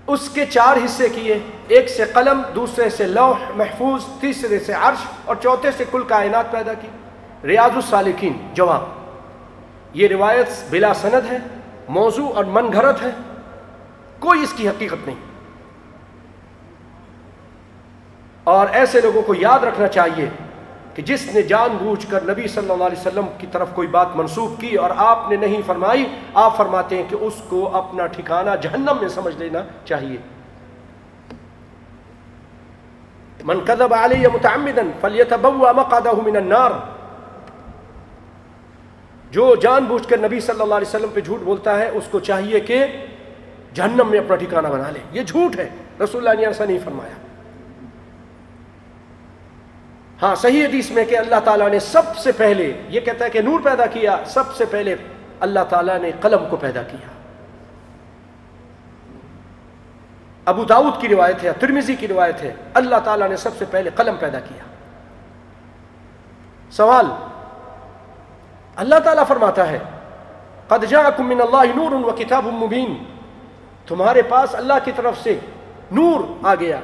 اس کے چار حصے کیے۔ ایک سے قلم، دوسرے سے لوح محفوظ، تیسرے سے عرش اور چوتھے سے کل کائنات پیدا کی۔ ریاض السالکین جواب۔ یہ روایت بلا سند ہے، موضوع اور من گھرت ہے۔ کوئی اس کی حقیقت نہیں۔ اور ایسے لوگوں کو یاد رکھنا چاہیے کہ جس نے جان بوجھ کر نبی صلی اللہ علیہ وسلم کی طرف کوئی بات منسوخ کی اور آپ نے نہیں فرمائی، آپ فرماتے ہیں کہ اس کو اپنا ٹھکانہ جہنم میں سمجھ لینا چاہیے۔ من کذب علی متعمدا فلیتبوا مقعدہ من النار۔ جو جان بوجھ کر نبی صلی اللہ علیہ وسلم پہ جھوٹ بولتا ہے، اس کو چاہیے کہ جہنم میں اپنا ٹھکانہ بنا لے۔ یہ جھوٹ ہے۔ رسول اللہ نے ایسا نہیں فرمایا۔ ہاں صحیح حدیث میں کہ اللہ تعالیٰ نے سب سے پہلے، یہ کہتا ہے کہ نور پیدا کیا، سب سے پہلے اللہ تعالیٰ نے قلم کو پیدا کیا۔ ابو داود کی روایت ہے ترمیزی کی روایت ہے، اللہ تعالیٰ نے سب سے پہلے قلم پیدا کیا۔ سوال، اللہ تعالیٰ فرماتا ہے، قد جاءکم من اللہ نور و کتاب مبین۔ تمہارے پاس اللہ کی طرف سے نور آ گیا۔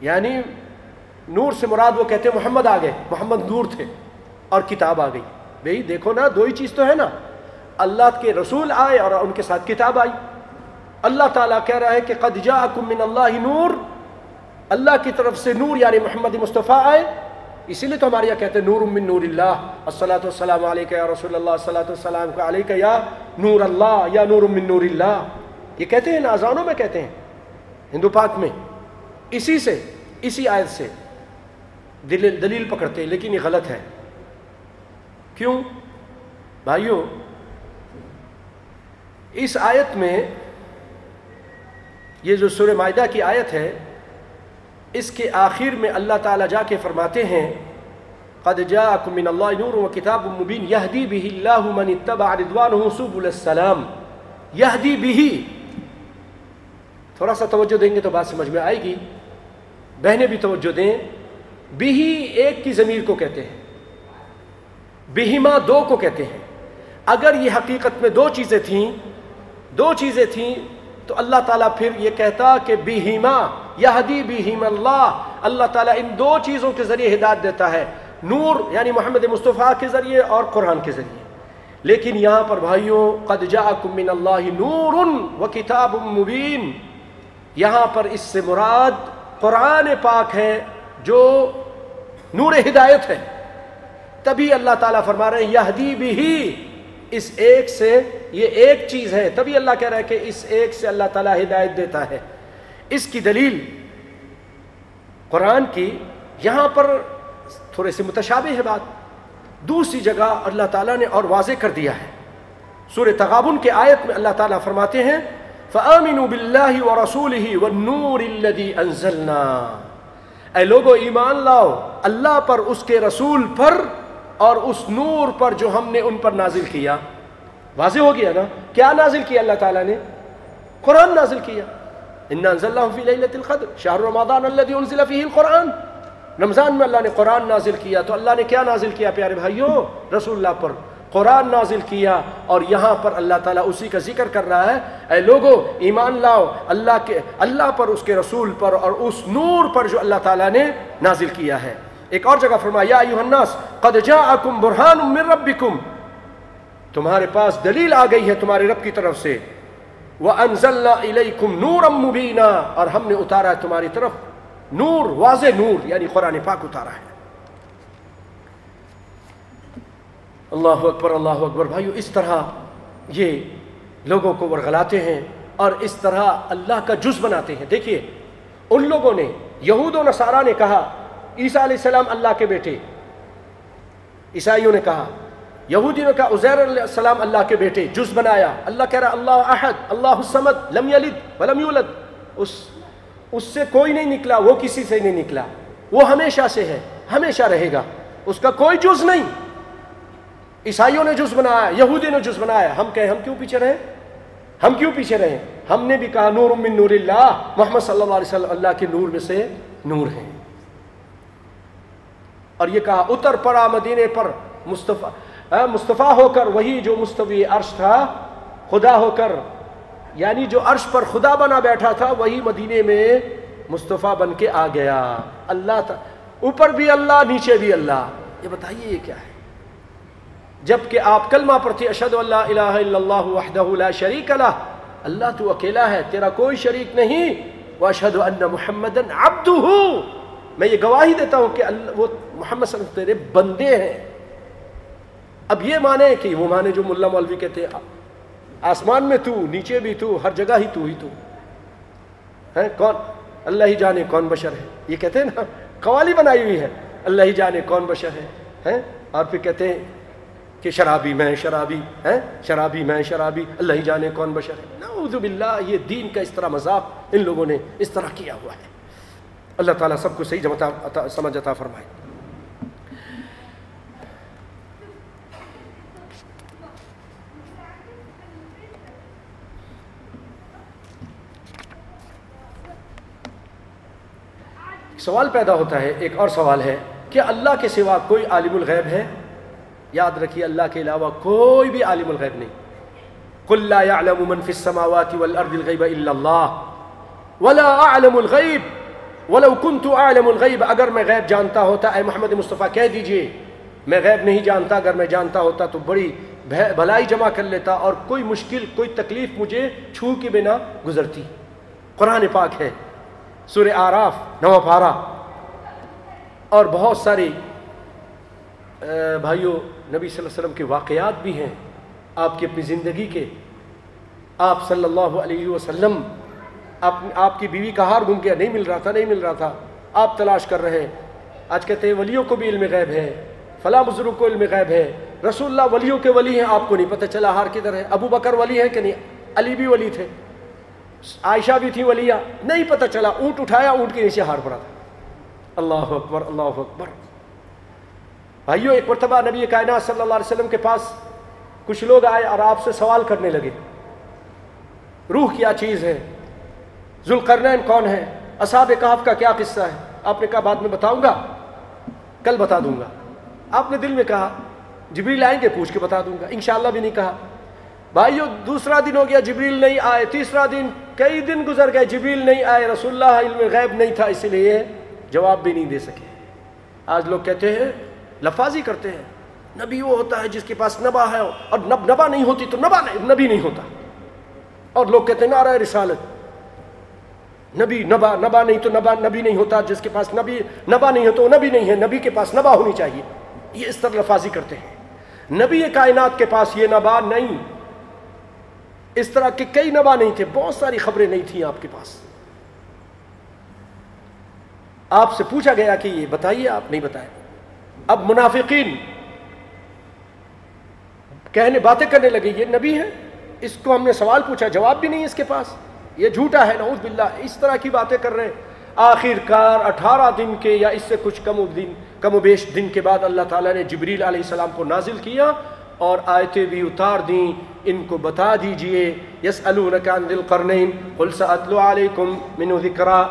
یعنی نور سے مراد وہ کہتے ہیں محمد آ گئے محمد نور تھے اور کتاب آ گئی۔ بھئی دیکھو نا، دو ہی چیز تو ہے نا۔ اللہ کے رسول آئے اور ان کے ساتھ کتاب آئی۔ اللہ تعالیٰ کہہ رہا ہے کہ قد جاءکم من اللہ نور۔ اللہ کی طرف سے نور یعنی محمد مصطفیٰ آئے۔ اسی لیے تو ہمارے یہاں کہتے ہیں نور من نور اللہ۔ السلاۃ والسلام علیکہ یا رسول اللہ السلاۃ والسلام علیکہ یا نور اللہ، یا نور من نور اللہ۔ یہ کہتے ہیں نازانوں میں کہتے ہیں، ہندو پاک میں۔ اسی سے، اسی آیت سے۔ دلیل دلیل پکڑتے ہیں، لیکن یہ غلط ہے۔ کیوں؟ بھائیوں اس آیت میں یہ جو سورہ معدہ کی آیت ہے، اس کے آخر میں اللہ تعالیٰ جا کے فرماتے ہیں، قد جاءکم من اللہ نور و کتاب مبین یہدی به اللہ من اتبع رضوانہ سبل السلام۔ یہدی به۔ تھوڑا سا توجہ دیں گے تو بات سمجھ میں آئے گی۔ بہنیں بھی توجہ دیں۔ بہی ایک کی ضمیر کو کہتے ہیں بہیما دو کو کہتے ہیں۔ اگر یہ حقیقت میں دو چیزیں تھیں، دو چیزیں تھیں، تو اللہ تعالیٰ پھر یہ کہتا کہ بہیما یہدی بہیم اللہ۔ اللہ تعالیٰ ان دو چیزوں کے ذریعے ہدایت دیتا ہے، نور یعنی محمد مصطفیٰ کے ذریعے اور قرآن کے ذریعے۔ لیکن یہاں پر بھائیوں، قد جاءکم من اللہ نور و کتاب مبین۔ یہاں پر اس سے مراد قرآن پاک ہے۔ جو نور ہدایت ہے تبھی اللہ تعالیٰ فرما رہے ہیں، یہدی بھی اس ایک سے یہ ایک چیز ہے۔ تبھی اللہ کہہ رہا ہے کہ اس ایک سے اللہ تعالیٰ ہدایت دیتا ہے۔ اس کی دلیل قرآن کی، یہاں پر تھوڑے سے متشابہ ہے بات۔ دوسری جگہ اللہ تعالیٰ نے اور واضح کر دیا ہے۔ سورہ تغابن کے آیت میں اللہ تعالیٰ فرماتے ہیں، فَآمِنُوا بِاللَّهِ وَرَسُولِهِ وَالنُّورِ الَّذِي أَنزَلْنَا۔ اے لوگو ایمان لاؤ، اللہ پر، اس کے رسول پر اور اس نور پر جو ہم نے ان پر نازل کیا۔ واضح ہو گیا نا؟ کیا نازل کیا اللہ تعالیٰ نے؟ قرآن نازل کیا۔ اِنَّا أَنزَلْنَاهُ فِي لَيْلَةِ الْقَدْرِ۔ شَهْرُ رمضان میں اللہ نے قرآن نازل کیا۔ تو اللہ نے کیا نازل کیا پیارے بھائیوں رسول اللہ پر۔ قرآن نازل کیا اور یہاں پر اللہ تعالیٰ اسی کا ذکر کر رہا ہے۔ اے لوگو، ایمان لاؤ، اللہ کے، اللہ پر، اس کے رسول پر اور اس نور پر جو اللہ تعالیٰ نے نازل کیا ہے۔ ایک اور جگہ فرمایا، یا الناس، قد جاءکم برہان من ربکم۔ تمہارے پاس دلیل آ گئی ہے تمہارے رب کی طرف سے۔ وَأَنزَلْنَا إِلَيْكُمْ نُورًا مُبِينًا۔ اور ہم نے اتارا ہے تمہاری طرف نور، واضح نور یعنی قرآن پاک اتارا ہے۔ اللہ اکبر اللہ اکبر۔ بھائیو، اس طرح یہ لوگوں کو ورغلاتے ہیں اور اس طرح اللہ کا جز بناتے ہیں۔ دیکھیے، ان لوگوں نے، یہود و نصارہ نے کہا، عیسیٰ علیہ السلام اللہ کے بیٹے۔ عیسائیوں نے کہا، یہودی نے کہا، عزیر علیہ السلام اللہ کے بیٹے۔ جز بنایا۔ اللہ کہہ رہا، اللہ احد، اللہ السمد لم یلد ولم یولد۔ اس اس سے کوئی نہیں نکلا، وہ کسی سے نہیں نکلا۔ وہ ہمیشہ سے ہے، ہمیشہ رہے گا۔ اس کا کوئی جز نہیں۔ عیسائیوں نے جز بنایا، یہودی نے جز بنایا۔ ہم کہیں ہم کیوں پیچھے رہے؟ ہم کیوں پیچھے رہے؟ ہم نے بھی کہا نور من نور اللہ۔ محمد صلی اللہ علیہ وسلم اللہ کے نور میں سے نور ہیں۔ اور یہ کہا، اتر پڑا مدینے پر مصطفیٰ مصطفیٰ ہو کر، وہی جو مستوی عرش تھا، خدا ہو کر یعنی جو عرش پر خدا بنا بیٹھا تھا، وہی مدینے میں مصطفیٰ بن کے آ گیا۔ اللہ تھا اوپر بھی اللہ، نیچے بھی اللہ۔ یہ بتائیے، یہ کیا ہے؟ جبکہ آپ کلمہ پڑھتے اشد اللہ الہ الا اللہ وحدہ لا شریک اللہ اللہ تو اکیلا ہے، تیرا کوئی شریک نہیں۔ واشہد ان محمد عبدہ میں یہ گواہی دیتا ہوں کہ اللہ، وہ محمد صلی اللہ علیہ وسلم تیرے بندے ہیں۔ اب یہ مانے کہ وہ مانے جو ملا مولوی کہتے ہیں آسمان میں تو، نیچے بھی تو، ہر جگہ ہی تو ہی تو۔ ہے کون؟ اللہ ہی جانے کون بشر ہے۔ یہ کہتے ہیں نا، قوالی بنائی ہوئی ہے۔ اللہ ہی جانے کون بشر ہے۔ اور پھر کہتے ہیں کہ شرابی میں شرابی، ہیں؟ شرابی میں شرابی، اللہ ہی جانے کون بشر ہے۔ نعوذ باللہ، یہ دین کا اس طرح مذاق ان لوگوں نے اس طرح کیا ہوا ہے۔ اللہ تعالیٰ سب کو صحیح جمتا سمجھ عطا فرمائے۔ سوال پیدا ہوتا ہے، ایک اور سوال ہے کہ اللہ کے سوا کوئی عالم الغیب ہے؟ یاد رکھیے اللہ کے علاوہ کوئی بھی عالم الغیب نہیں۔ قل لا يعلم من في السماوات والارض الغيب الا الله ولا اعلم الغيب ولو كنت اعلم الغيب اگر میں غیب جانتا ہوتا، اے محمد مصطفیٰ، کہہ دیجیے، میں غیب نہیں جانتا۔ اگر میں جانتا ہوتا تو بڑی بھلائی جمع کر لیتا اور کوئی مشکل، کوئی تکلیف مجھے چھو کے بنا گزرتی۔ قرآن پاک ہے، سورہ آراف نو پارا اور بہت ساری بھائیوں نبی صلی اللہ علیہ وسلم کے واقعات بھی ہیں، آپ کی اپنی زندگی کے۔ آپ صلی اللہ علیہ وسلم آپ آپ کی بیوی کا ہار گم گیا نہیں مل رہا تھا، نہیں مل رہا تھا۔ آپ تلاش کر رہے ہیں۔ آج کہتے ہیں ولیوں کو بھی علم غیب ہے، فلاں بزرگ کو علم غیب ہے۔ رسول اللہ ولیوں کے ولی ہیں، آپ کو نہیں پتہ چلا ہار کدھر ہے۔ ابو بکر ولی ہے کہ نہیں؟ علی بھی ولی تھے۔ عائشہ بھی تھی ولیہ نہیں پتہ چلا۔ اونٹ اٹھایا، اونٹ کے نیچے ہار پڑا تھا۔ اللہ اکبر اللہ اکبر۔ بھائیو، ایک مرتبہ نبی کائنات صلی اللہ علیہ وسلم کے پاس کچھ لوگ آئے اور آپ سے سوال کرنے لگے۔ روح کیا چیز ہے؟ ذوالقرنین کون ہے؟ اصحاب کہف کا کیا قصہ ہے؟ آپ نے کہا، بعد میں بتاؤں گا۔ کل بتا دوں گا۔ آپ نے دل میں کہا، جبریل آئیں گے، پوچھ کے بتا دوں گا۔ انشاءاللہ بھی نہیں کہا۔ بھائیو، دوسرا دن ہو گیا، جبریل نہیں آئے۔ تیسرا دن، کئی دن گزر گئے، جبریل نہیں آئے۔ رسول اللہ علم غیب نہیں تھا اسی لیے جواب بھی نہیں دے سکے۔ آج لوگ کہتے ہیں لفاظی کرتے ہیں۔ نبی وہ ہوتا ہے جس کے پاس نبا ہے اور نب نبا نہیں ہوتی تو نبا نہیں نبی نہیں ہوتا۔ اور لوگ کہتے ہیں نعرہ رسالت۔ نبی نبا نبا نہیں تو نبا نبی نہیں ہوتا۔ جس کے پاس نبی نبا نہیں ہو تو نبی نہیں ہے۔ نبی کے پاس نبا ہونی چاہیے۔ یہ اس طرح لفاظی کرتے ہیں۔ نبی کائنات کے پاس یہ نبا نہیں۔ اس طرح کے کئی نبا نہیں تھے۔ بہت ساری خبریں نہیں تھیں آپ کے پاس۔ آپ سے پوچھا گیا کہ یہ بتائیے، آپ نہیں بتائے۔ اب منافقین کہنے باتیں کرنے لگے، یہ نبی ہے اس کو ہم نے سوال پوچھا، جواب بھی نہیں اس کے پاس۔ یہ جھوٹا ہے، نعوذ باللہ، اس طرح کی باتیں کر رہے ہیں۔ آخر کار اٹھارہ دن کے یا اس سے کچھ کم و دن، کم و بیش دن کے بعد اللہ تعالیٰ نے جبریل علیہ السلام کو نازل کیا اور آیتیں بھی اتار دیں۔ ان کو بتا دیجیے یس عن ذی القرنین، قل سأتلو علیکم منو ذکرہ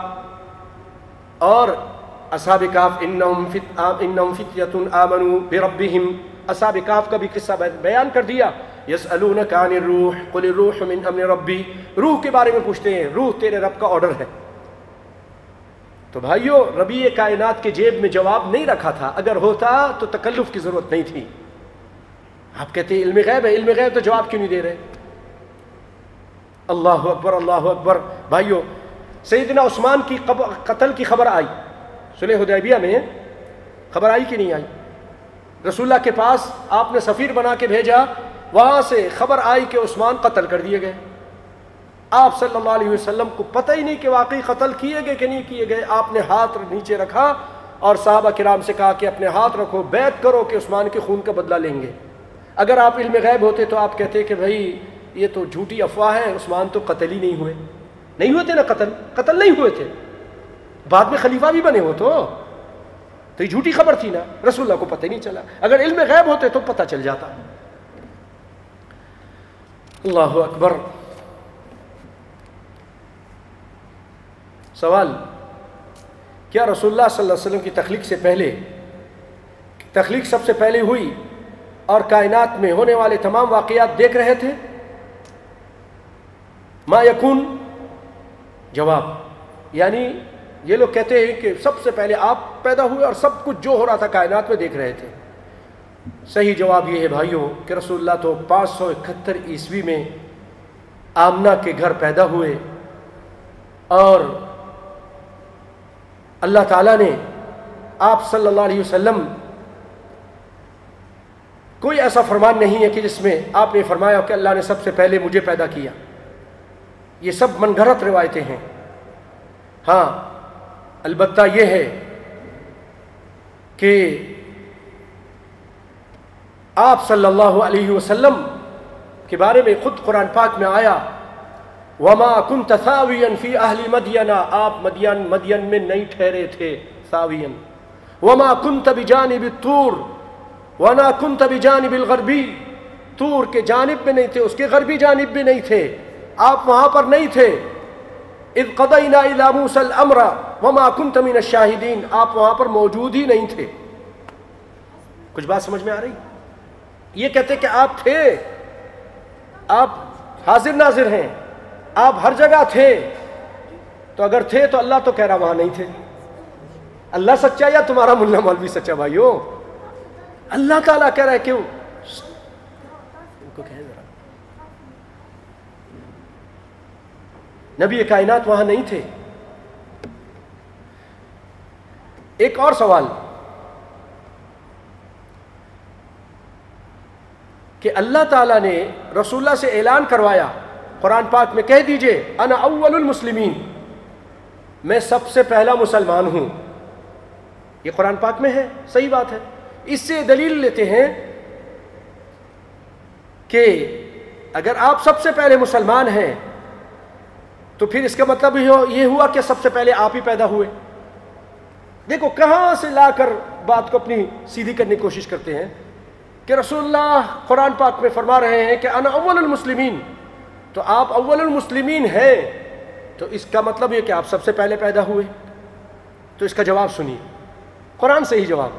اور اصحاب کاف انہم فتیت آمنوا بربہم۔ اصحاب کاف کا بھی قصہ بیان کر دیا۔ یسألونک عن الروح، قل الروح من امن ربی۔ روح کے بارے میں پوچھتے ہیں، روح تیرے رب کا آرڈر ہے۔ تو بھائیو، ربی کائنات کے جیب میں جواب نہیں رکھا تھا۔ اگر ہوتا تو تکلف کی ضرورت نہیں تھی۔ آپ کہتے ہیں، علم غیب ہے، علم غیب تو جواب کیوں نہیں دے رہے؟ اللہ اکبر اللہ اکبر۔ بھائیو، سیدنا عثمان کی قتل کی خبر آئی۔ سلح حدیبیہ میں خبر آئی کہ نہیں آئی؟ رسول اللہ کے پاس آپ نے سفیر بنا کے بھیجا، وہاں سے خبر آئی کہ عثمان قتل کر دیے گئے۔ آپ صلی اللہ علیہ وسلم کو پتہ ہی نہیں کہ واقعی قتل کیے گئے کہ نہیں کیے گئے۔ آپ نے ہاتھ نیچے رکھا اور صحابہ کرام سے کہا کہ اپنے ہاتھ رکھو بیت کرو کہ عثمان کے خون کا بدلہ لیں گے۔ اگر آپ علم غیب ہوتے تو آپ کہتے کہ بھائی، یہ تو جھوٹی افواہ ہے، عثمان تو قتل ہی نہیں ہوئے۔ نہیں ہوئے تھے نا قتل؟ قتل نہیں ہوئے تھے۔ بعد میں خلیفہ بھی بنے ہو تو۔ تو یہ جھوٹی خبر تھی نا، رسول اللہ کو پتہ ہی نہیں چلا۔ اگر علم غیب ہوتے تو پتہ چل جاتا۔ اللہ اکبر۔ سوال، کیا رسول اللہ صلی اللہ علیہ وسلم کی تخلیق سے پہلے، تخلیق سب سے پہلے ہوئی اور کائنات میں ہونے والے تمام واقعات دیکھ رہے تھے؟ ما یکون؟ جواب یعنی یہ لوگ کہتے ہیں کہ سب سے پہلے آپ پیدا ہوئے اور سب کچھ جو ہو رہا تھا کائنات میں دیکھ رہے تھے۔ صحیح جواب یہ ہے بھائیوں کہ رسول اللہ تو پانچ سو اکہتر عیسوی میں آمنا کے گھر پیدا ہوئے اور اللہ تعالیٰ نے آپ صلی اللہ علیہ وسلم کوئی ایسا فرمان نہیں ہے کہ جس میں آپ نے فرمایا کہ اللہ نے سب سے پہلے مجھے پیدا کیا۔ یہ سب من گھرت روایتیں ہیں۔ ہاں البتہ یہ ہے کہ آپ صلی اللہ علیہ وسلم کے بارے میں خود قرآن پاک میں آیا، وما كنت ثاويا في اهل مدين، آپ مدین مدین میں نہیں ٹھہرے تھے ثاويا وما كنت بجانب الطور، وما كنت بجانب الغربی طور کے جانب میں نہیں تھے، اس کے غربی جانب بھی نہیں تھے۔ آپ وہاں پر نہیں تھے۔ اذ قضینا الى موسى الامر وما كنت من الشاهدين۔ آپ وہاں پر موجود ہی نہیں تھے۔ کچھ بات سمجھ میں آ رہی؟ یہ کہتے کہ آپ تھے۔ آپ حاضر ناظر ہیں۔ آپ ہر جگہ تھے۔ تو اگر تھے تو اللہ تو کہہ رہا وہاں نہیں تھے۔ اللہ سچا یا تمہارا ملا مولوی سچا بھائی ہو اللہ تعالیٰ کہہ رہا ہے کیوں؟ کو کہہ د نبی کائنات وہاں نہیں تھے۔ ایک اور سوال۔ کہ اللہ تعالیٰ نے رسول اللہ سے اعلان کروایا، قرآن پاک میں کہہ دیجیے، انا اول المسلمین۔ میں سب سے پہلا مسلمان ہوں۔ یہ قرآن پاک میں ہے، صحیح بات ہے۔ اس سے دلیل لیتے ہیں کہ اگر آپ سب سے پہلے مسلمان ہیں تو پھر اس کا مطلب یہ ہوا کہ سب سے پہلے آپ ہی پیدا ہوئے۔ دیکھو کہاں سے لا کر بات کو اپنی سیدھی کرنے کی کوشش کرتے ہیں کہ رسول اللہ قرآن پاک میں فرما رہے ہیں کہ انا اول المسلمین۔ تو آپ اول المسلمین ہیں۔ تو اس کا مطلب یہ کہ آپ سب سے پہلے پیدا ہوئے۔ تو اس کا جواب سنیے۔ قرآن سے ہی جواب۔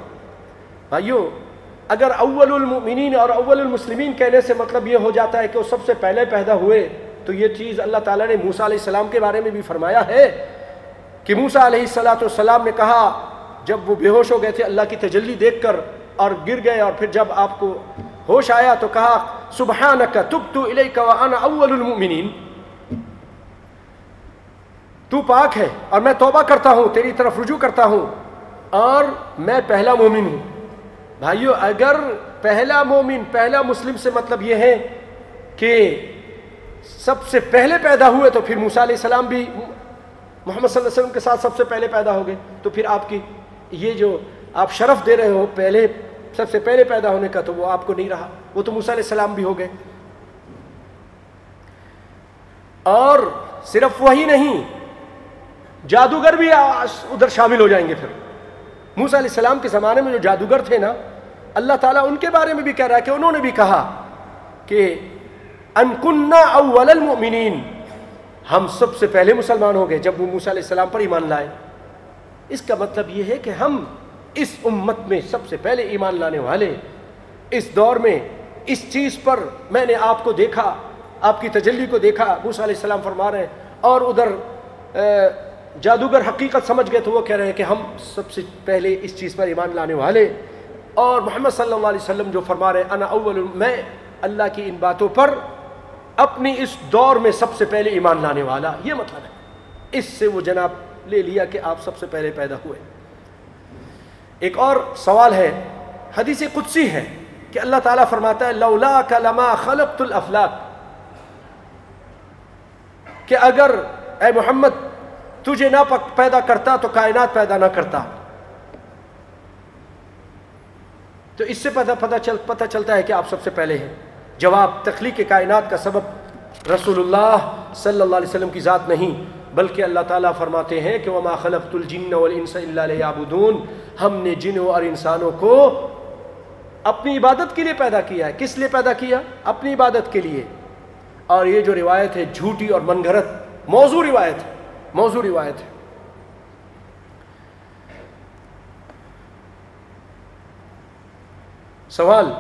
بھائیو، اگر اول المؤمنین اور اول المسلمین کہنے سے مطلب یہ ہو جاتا ہے کہ وہ سب سے پہلے پیدا ہوئے تو یہ چیز اللہ تعالیٰ نے موسیٰ علیہ السلام کے بارے میں بھی فرمایا ہے کہ موسیٰ علیہ السلام والسلام نے کہا، جب وہ بے ہوش ہو گئے تھے، اللہ کی تجلی دیکھ کر اور گر گئے اور پھر جب آپ کو ہوش آیا تو کہا، سبحانک تبتو الیک وانا اول المؤمنین۔ تو پاک ہے اور میں توبہ کرتا ہوں، تیری طرف رجوع کرتا ہوں اور میں پہلا مومن ہوں۔ بھائیو، اگر پہلا مومن، پہلا مسلم سے مطلب یہ ہے کہ سب سے پہلے پیدا ہوئے تو پھر موسیٰ علیہ السلام بھی محمد صلی اللہ علیہ وسلم کے ساتھ سب سے پہلے پیدا ہو گئے۔ تو پھر آپ کی یہ جو آپ شرف دے رہے ہو پہلے، سب سے پہلے پیدا ہونے کا، تو وہ آپ کو نہیں رہا۔ وہ تو موسیٰ علیہ السلام بھی ہو گئے۔ اور صرف وہی نہیں، جادوگر بھی ادھر شامل ہو جائیں گے پھر۔ موسیٰ علیہ السلام کے زمانے میں جو جادوگر تھے نا، اللہ تعالیٰ ان کے بارے میں بھی کہہ رہا ہے کہ انہوں نے بھی کہا کہ انکننا اول المؤمنین۔ ہم سب سے پہلے مسلمان ہو گئے جب وہ موسیٰ علیہ السلام پر ایمان لائے۔ اس کا مطلب یہ ہے کہ ہم اس امت میں سب سے پہلے ایمان لانے والے۔ اس دور میں اس چیز پر میں نے آپ کو دیکھا، آپ کی تجلی کو دیکھا، موسیٰ علیہ السلام فرما رہے ہیں۔ اور ادھر جادوگر حقیقت سمجھ گئے تو وہ کہہ رہے ہیں کہ ہم سب سے پہلے اس چیز پر ایمان لانے والے۔ اور محمد صلی اللہ علیہ وسلم جو فرما رہے ہیں، انا اول، میں اللہ کی ان باتوں پر اپنی اس دور میں سب سے پہلے ایمان لانے والا، یہ مطلب ہے۔ اس سے وہ جناب لے لیا کہ آپ سب سے پہلے پیدا ہوئے۔ ایک اور سوال ہے، حدیث قدسی ہے کہ اللہ تعالیٰ فرماتا ہے لولا لما خلقت الافلاق کہ اگر اے محمد، تجھے نہ پیدا کرتا تو کائنات پیدا نہ کرتا۔ تو اس سے پتہ چل پتہ چلتا ہے کہ آپ سب سے پہلے ہیں۔ جواب تخلیق کائنات کا سبب رسول اللہ صلی اللہ علیہ وسلم کی ذات نہیں، بلکہ اللہ تعالیٰ فرماتے ہیں کہ وما خلقت الجن والانس الا ليعبدون۔ ہم نے جنوں اور انسانوں کو اپنی عبادت کے لیے پیدا کیا ہے۔ کس لیے پیدا کیا؟ اپنی عبادت کے لیے۔ اور یہ جو روایت ہے، جھوٹی اور من گھرت موضوع روایت ہے۔ موضوع روایت ہے۔ سوال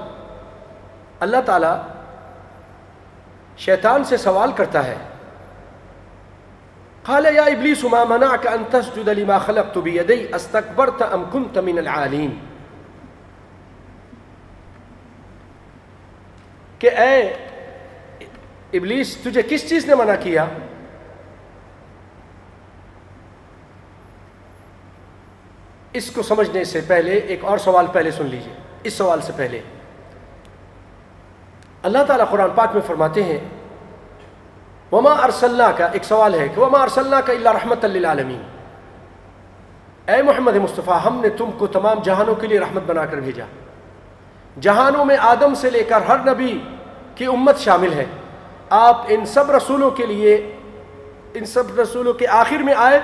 اللہ تعالی شیطان سے سوال کرتا ہے۔ قال یا ابلیس ما منعك ان تسجد لما خلقت بيدي استكبرت ام كنت من العالين کہ اے ابلیس، تجھے کس چیز نے منع کیا؟ اس کو سمجھنے سے پہلے ایک اور سوال پہلے سن لیجیے۔ اس سوال سے پہلے۔ اللہ تعالیٰ قرآن پاک میں فرماتے ہیں، وما ارسلنا کا ایک سوال ہے کہ وما ارسلنا کا اللہ رحمت للعالمین اے محمد مصطفیٰ، ہم نے تم کو تمام جہانوں کے لیے رحمت بنا کر بھیجا۔ جہانوں میں آدم سے لے کر ہر نبی کی امت شامل ہے۔ آپ ان سب رسولوں کے لیے، ان سب رسولوں کے آخر میں آئے،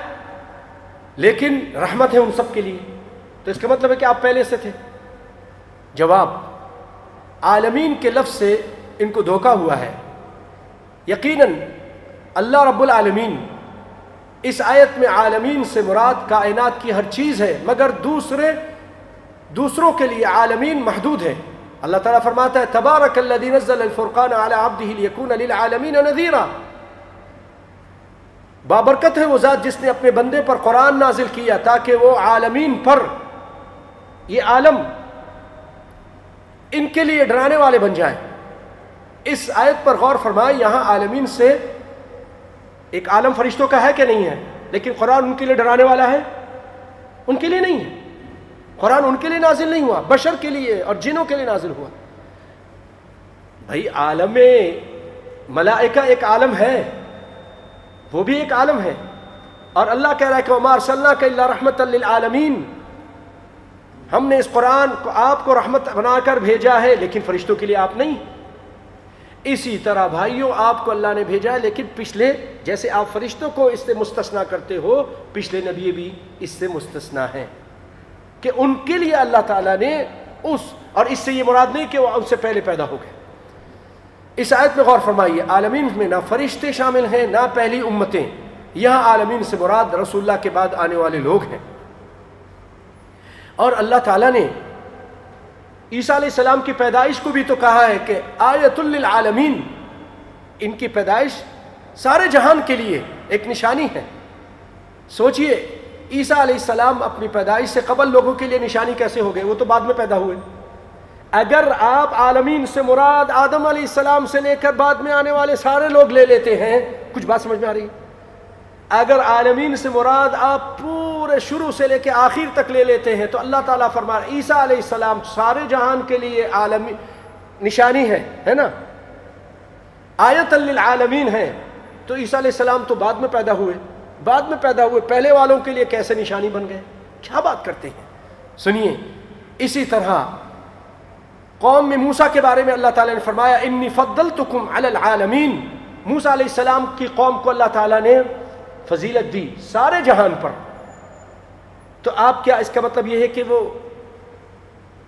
لیکن رحمت ہے ان سب کے لیے۔ تو اس کا مطلب ہے کہ آپ پہلے سے تھے۔ جواب عالمین کے لفظ سے ان کو دھوکا ہوا ہے۔ یقیناً اللہ رب العالمین اس آیت میں عالمین سے مراد کائنات کی ہر چیز ہے، مگر دوسرے، دوسروں کے لیے عالمین محدود ہے۔ اللہ تعالیٰ فرماتا ہے، تبارک الذي نزل الفرقان على عبده ليكون للعالمین نذیرا۔ بابرکت ہے وہ ذات جس نے اپنے بندے پر قرآن نازل کیا تاکہ وہ عالمین پر یہ عالم ان کے لیے ڈرانے والے بن جائیں۔ اس آیت پر غور فرمائے یہاں عالمین سے ایک عالم فرشتوں کا ہے کہ نہیں ہے، لیکن قرآن ان کے لیے ڈرانے والا ہے؟ ان کے لیے نہیں ہے۔ قرآن ان کے لیے نازل نہیں ہوا، بشر کے لیے اور جنوں کے لیے نازل ہوا۔ بھائی، عالم ملائکہ ایک عالم ہے، وہ بھی ایک عالم ہے۔ اور اللہ کہہ رہا ہے کہ عمار صلی اللہ کا اللہ رحمت للعالمین ہم نے اس قرآن کو آپ کو رحمت بنا کر بھیجا ہے، لیکن فرشتوں کے لیے آپ نہیں۔ اسی طرح بھائیوں، آپ کو اللہ نے بھیجا ہے، لیکن پچھلے جیسے آپ فرشتوں کو اس سے مستثنا کرتے ہو، پچھلے نبی بھی اس سے مستثنا ہیں کہ ان کے لیے اللہ تعالیٰ نے اس اور اس سے یہ مراد نہیں کہ وہ ان سے پہلے پیدا ہو گئے۔ اس آیت میں غور فرمائیے، عالمین میں نہ فرشتے شامل ہیں، نہ پہلی امتیں۔ یہاں عالمین سے مراد رسول اللہ کے بعد آنے والے لوگ ہیں۔ اور اللہ تعالیٰ نے عیسیٰ علیہ السلام کی پیدائش کو بھی تو کہا ہے کہ آیت للعالمین، ان کی پیدائش سارے جہان کے لیے ایک نشانی ہے۔ سوچئے، عیسیٰ علیہ السلام اپنی پیدائش سے قبل لوگوں کے لیے نشانی کیسے ہو گئے؟ وہ تو بعد میں پیدا ہوئے۔ اگر آپ عالمین سے مراد آدم علیہ السلام سے لے کر بعد میں آنے والے سارے لوگ لے لیتے ہیں، کچھ بات سمجھ میں آ رہی ہے؟ اگر عالمین سے مراد آپ پورے شروع سے لے کے آخر تک لے لیتے ہیں تو اللہ تعالیٰ فرما عیسیٰ علیہ السلام سارے جہان کے لیے عالمی نشانی ہے ہے نا؟ آیت للعالمین ہے۔ تو عیسیٰ علیہ السلام تو بعد میں پیدا ہوئے۔ بعد میں پیدا ہوئے، پہلے والوں کے لیے کیسے نشانی بن گئے؟ کیا بات کرتے ہیں؟ سنیے، اسی طرح قوم میں موسا کے بارے میں اللہ تعالیٰ نے فرمایا، انی فضلتکم علی العالمین. موسا علیہ السلام کی قوم کو اللہ تعالیٰ نے فضیلت دی سارے جہان پر۔ تو آپ کیا اس کا مطلب یہ ہے کہ وہ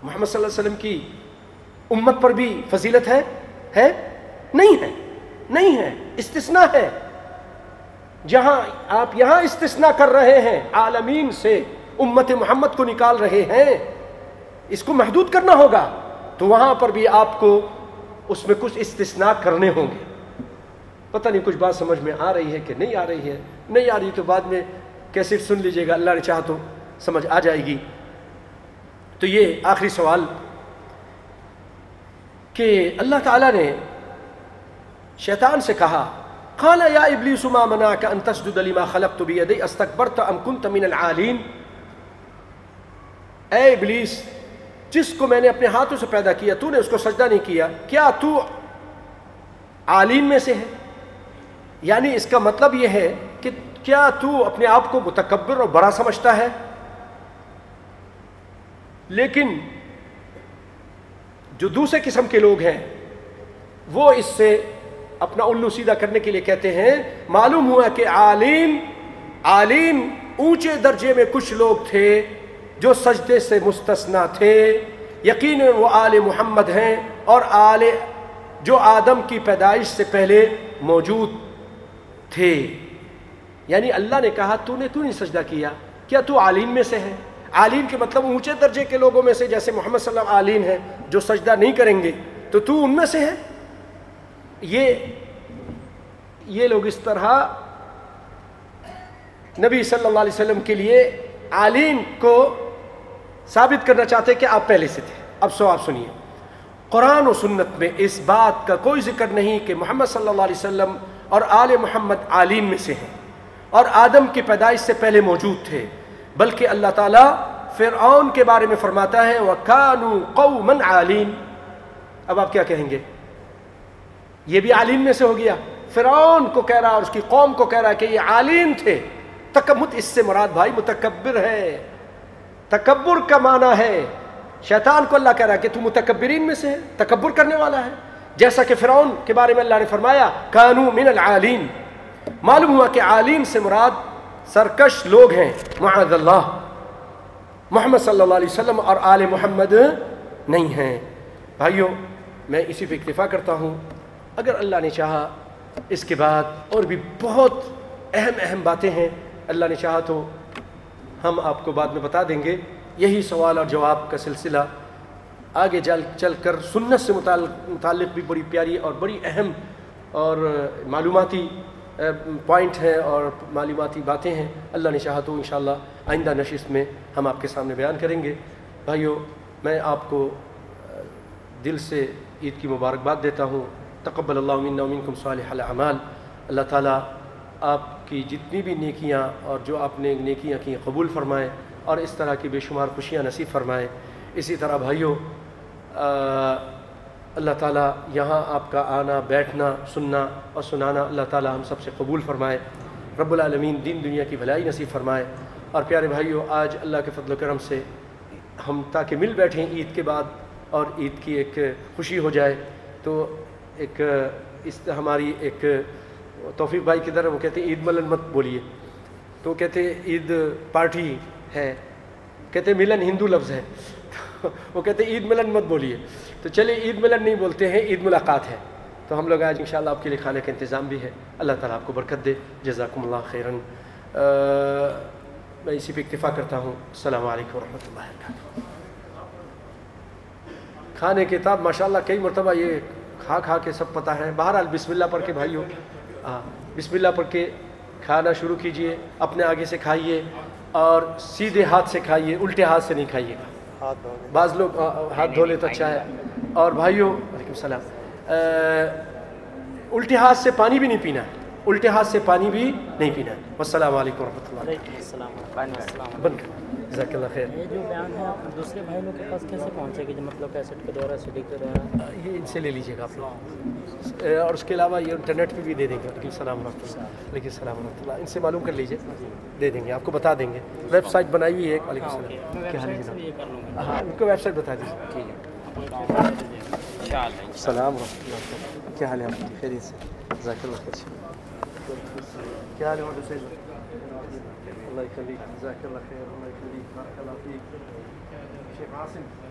محمد صلی اللہ علیہ وسلم کی امت پر بھی فضیلت ہے؟ ہے؟ نہیں ہے۔ نہیں ہے۔ استثناء ہے۔ جہاں آپ یہاں استثناء کر رہے ہیں، عالمین سے امت محمد کو نکال رہے ہیں، اس کو محدود کرنا ہوگا۔ تو وہاں پر بھی آپ کو اس میں کچھ استثناء کرنے ہوں گے۔ پتہ نہیں کچھ بات سمجھ میں آ رہی ہے کہ نہیں آ رہی ہے۔ نہیں آ رہی تو بعد میں کیسے سن لیجیے گا؟ اللہ نے چاہ تو سمجھ آ جائے گی۔ تو یہ آخری سوال کہ اللہ تعالیٰ نے شیطان سے کہا، قال یا ابلیس ما منعك ان تسجد لما خلقت بيدي استكبرت ام كنت من العالين اے ابلیس، جس کو میں نے اپنے ہاتھوں سے پیدا کیا، تو نے اس کو سجدہ نہیں کیا۔ کیا تو عالین میں سے ہے؟ یعنی اس کا مطلب یہ ہے کہ کیا تو اپنے آپ کو متکبر اور بڑا سمجھتا ہے؟ لیکن جو دوسرے قسم کے لوگ ہیں، وہ اس سے اپنا الو سیدھا کرنے کے لیے کہتے ہیں، معلوم ہوا کہ عالین عالین اونچے درجے میں کچھ لوگ تھے جو سجدے سے مستثنا تھے۔ یقیناً وہ آل محمد ہیں اور آل جو آدم کی پیدائش سے پہلے موجود تھے۔ یعنی اللہ نے کہا، تو نے کیوں نہیں سجدہ کیا۔ کیا تو عالین میں سے ہے؟ عالین کے مطلب اونچے درجے کے لوگوں میں سے جیسے محمد صلی اللہ علیہ عالین ہے جو سجدہ نہیں کریں گے، تو تو ان میں سے ہے؟ یہ یہ لوگ اس طرح نبی صلی اللہ علیہ وسلم کے لیے عالین کو ثابت کرنا چاہتے کہ آپ پہلے سے تھے۔ اب سو آپ سنیے۔ قرآن و سنت میں اس بات کا کوئی ذکر نہیں کہ محمد صلی اللہ علیہ وسلم اور آل محمد عالین میں سے ہیں۔ اور آدم کی پیدائش سے پہلے موجود تھے، بلکہ اللہ تعالیٰ فرعون کے بارے میں فرماتا ہے، وَكَانُوا قَوْمًا عَالِينَ۔ اب آپ کیا کہیں گے؟ یہ بھی عالین میں سے ہو گیا۔ فرعون کو کہہ رہا اور اس کی قوم کو کہہ رہا کہ یہ عالین تھے۔ تکمت اس سے مراد بھائی متکبر ہے۔ تکبر کا معنی ہے، شیطان کو اللہ کہہ رہا کہ تو متکبرین میں سے ہے تکبر کرنے والا ہے۔ جیسا کہ فرعون کے بارے میں اللہ نے فرمایا، کانو من العالین. معلوم ہوا کہ عالین سے مراد سرکش لوگ ہیں، معاذ اللہ۔ محمد صلی اللہ علیہ وسلم اور آل محمد نہیں ہیں۔ بھائیوں میں اسی پہ اکتفا کرتا ہوں۔ اگر اللہ نے چاہا اس کے بعد اور بھی بہت اہم اہم باتیں ہیں، اللہ نے چاہا تو ہم آپ کو بعد میں بتا دیں گے۔ یہی سوال اور جواب کا سلسلہ آگے جل، چل کر سنت سے متعلق بھی بڑی پیاری اور بڑی اہم اور معلوماتی پوائنٹ ہیں اور معلوماتی باتیں ہیں۔ اللہ نے چاہا تو انشاءاللہ آئندہ نشست میں ہم آپ کے سامنے بیان کریں گے۔ بھائیو، میں آپ کو دل سے عید کی مبارکباد دیتا ہوں۔ تقبل اللہ منا منکم صالح العمال اللہ تعالیٰ آپ کی جتنی بھی نیکیاں اور جو آپ نے نیکیاں کی قبول فرمائیں اور اس طرح کی بے شمار خوشیاں نصیب فرمائیں اسی طرح بھائیوں اللہ تعالیٰ یہاں آپ کا آنا، بیٹھنا، سننا اور سنانا اللہ تعالیٰ ہم سب سے قبول فرمائے۔ رب العالمین دین دنیا کی بھلائی نصیب فرمائے۔ اور پیارے بھائیوں آج اللہ کے فضل و کرم سے ہم تاکہ مل بیٹھیں عید کے بعد اور عید کی ایک خوشی ہو جائے۔ تو ایک، اس ہماری ایک توفیق بھائی کی طرح وہ کہتے ہیں، عید ملن مت بولیے۔ تو کہتے عید پارٹی ہے۔ کہتے ملن ہندو لفظ ہے۔ وہ کہتے عید ملن مت بولیے. تو چلیے عید ملن نہیں بولتے ہیں، عید ملاقات ہے۔ تو ہم لوگ آج انشاءاللہ آپ کے لیے کھانے کا انتظام بھی ہے۔ اللہ تعالیٰ آپ کو برکت دے۔ جزاکم اللہ خیرن۔ میں اسی پہ اکتفا کرتا ہوں۔ السلام علیکم ورحمۃ اللہ وبرکاتہ۔ کھانے کے تاب ماشاء اللہ کئی مرتبہ یہ کھا کھا کے سب پتہ ہے۔ بہرحال بسم اللہ پڑھ کے بھائی ہو ہاں بسم اللہ پڑھ کے کھانا شروع کیجیے، اپنے آگے سے کھائیے اور سیدھے ہاتھ سے کھائیے، الٹے ہاتھ سے نہیں کھائیے گا۔ بعض لوگ ہاتھ دھو لے تو اچھا ہے۔ اور بھائیوں وعلیکم السلام۔ الٹے ہاتھ سے پانی بھی نہیں پینا۔ ہے الٹے ہاتھ سے پانی بھی نہیں پینا۔ ہے السلام علیکم ورحمۃ اللہ۔ السلام السلام جزاک اللہ خیر. یہ جو بیان ہے دوسرے بھائی لوگ کے پاس کیسے پہنچے گی جو مطلب کیسٹ کے دوارا سی ڈی کے دوارا یہ ان سے لے لیجیے گا آپ لوگ. اور اس کے علاوہ یہ انٹرنیٹ پہ بھی دے دیں گے. وعلیکم السلام ورحمۃ اللہ وعلیکم السلام ورحمۃ اللہ ان سے معلوم کر لیجیے. دے دیں گے. آپ کو بتا دیں گے. ویب سائٹ بنائی ہوئی ہے ایک. وعلیکم السلام. میں کیا حال ہے ویب سائٹ سے جناب بھی یہ کر لوں گا. ہاں ان کو ویب سائٹ بتا دیجیے. ٹھیک ہے. السلام ورحمۃ اللہ کیا حال ہے آپ؟ کی خیریت سے. جزاک اللہ خیر. کیا حال ہے اللہ يخليك بارك الله فيك. شيخ عاصم.